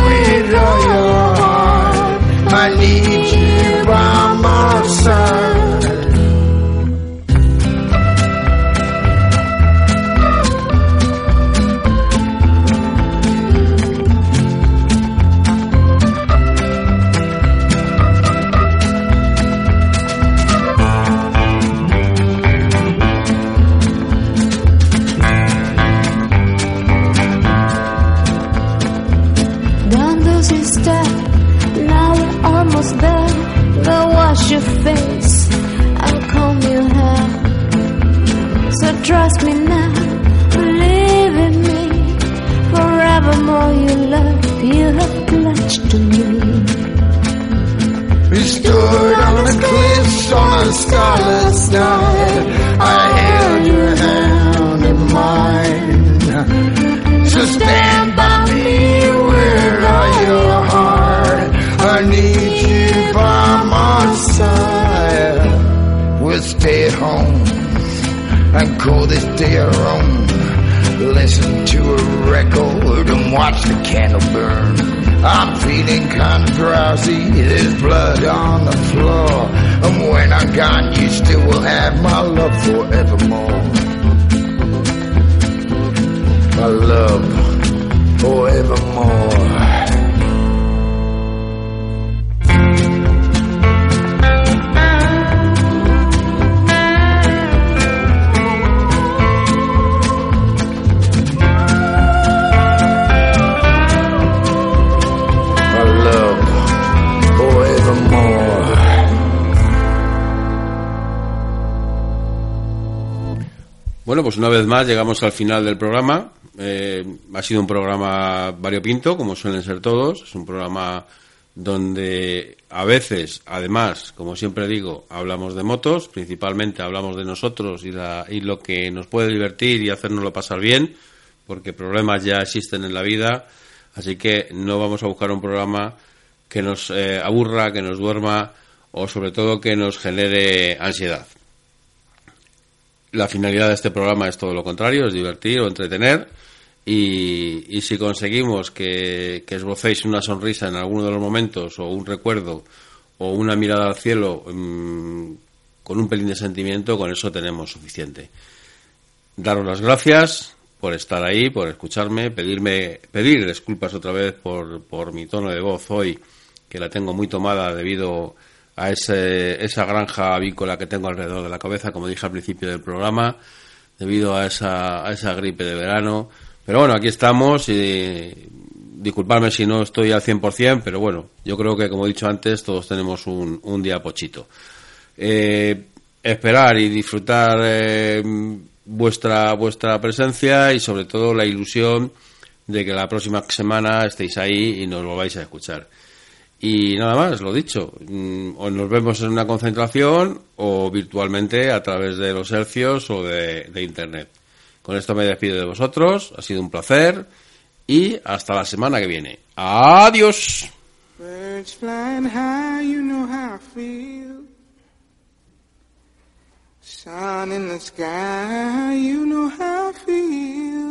I need you by my side. Trust me now, believe in me. Forevermore, love you have pledged to me. We stood on the cliffs on a starless night. I held your hand in mine. So stand by me with all your heart. I need you by my side. We'll stay home and call this day our own. Listen to a record and watch the candle burn. I'm feeling kind of drowsy. There's blood on the floor. And when I'm gone, you still will have my love forevermore. My love forevermore. Bueno, pues una vez más llegamos al final del programa. Eh, ha sido un programa variopinto, como suelen ser todos. Es un programa donde a veces, además, como siempre digo, hablamos de motos, principalmente hablamos de nosotros y, la- y lo que nos puede divertir y hacernoslo pasar bien, porque problemas ya existen en la vida, así que no vamos a buscar un programa que nos eh, aburra, que nos duerma o sobre todo que nos genere ansiedad. La finalidad de este programa es todo lo contrario, es divertir o entretener. Y, si conseguimos que, que esbocéis una sonrisa en alguno de los momentos, o un recuerdo, o una mirada al cielo mm, con un pelín de sentimiento, con eso tenemos suficiente. daros las gracias por estar ahí, por escucharme, pedirme, pedir disculpas otra vez por, por mi tono de voz hoy, que la tengo muy tomada debido a ese, esa granja avícola que tengo alrededor de la cabeza, como dije al principio del programa, debido a esa, a esa gripe de verano. Pero bueno, aquí estamos y disculpadme si no estoy al 100%, pero bueno, yo creo que como he dicho antes, todos tenemos un, un día pochito. Eh, esperar y disfrutar eh, vuestra vuestra presencia y sobre todo la ilusión de que la próxima semana estéis ahí y nos volváis a escuchar. Y nada más, lo dicho, mm, o nos vemos en una concentración o virtualmente a través de los hercios o de, internet. Con esto me despido de vosotros, ha sido un placer y hasta la semana que viene. Adiós. Sun in the sky, you know how feel.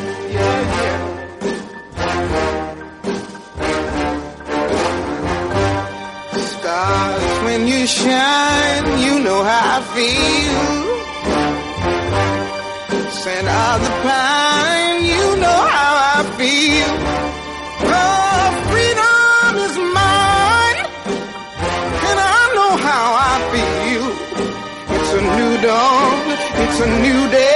Stars, when you shine, you know how I feel. Scent of the pine, you know how I feel. Oh, freedom is mine, and I know how I feel. It's a new dawn, it's a new day.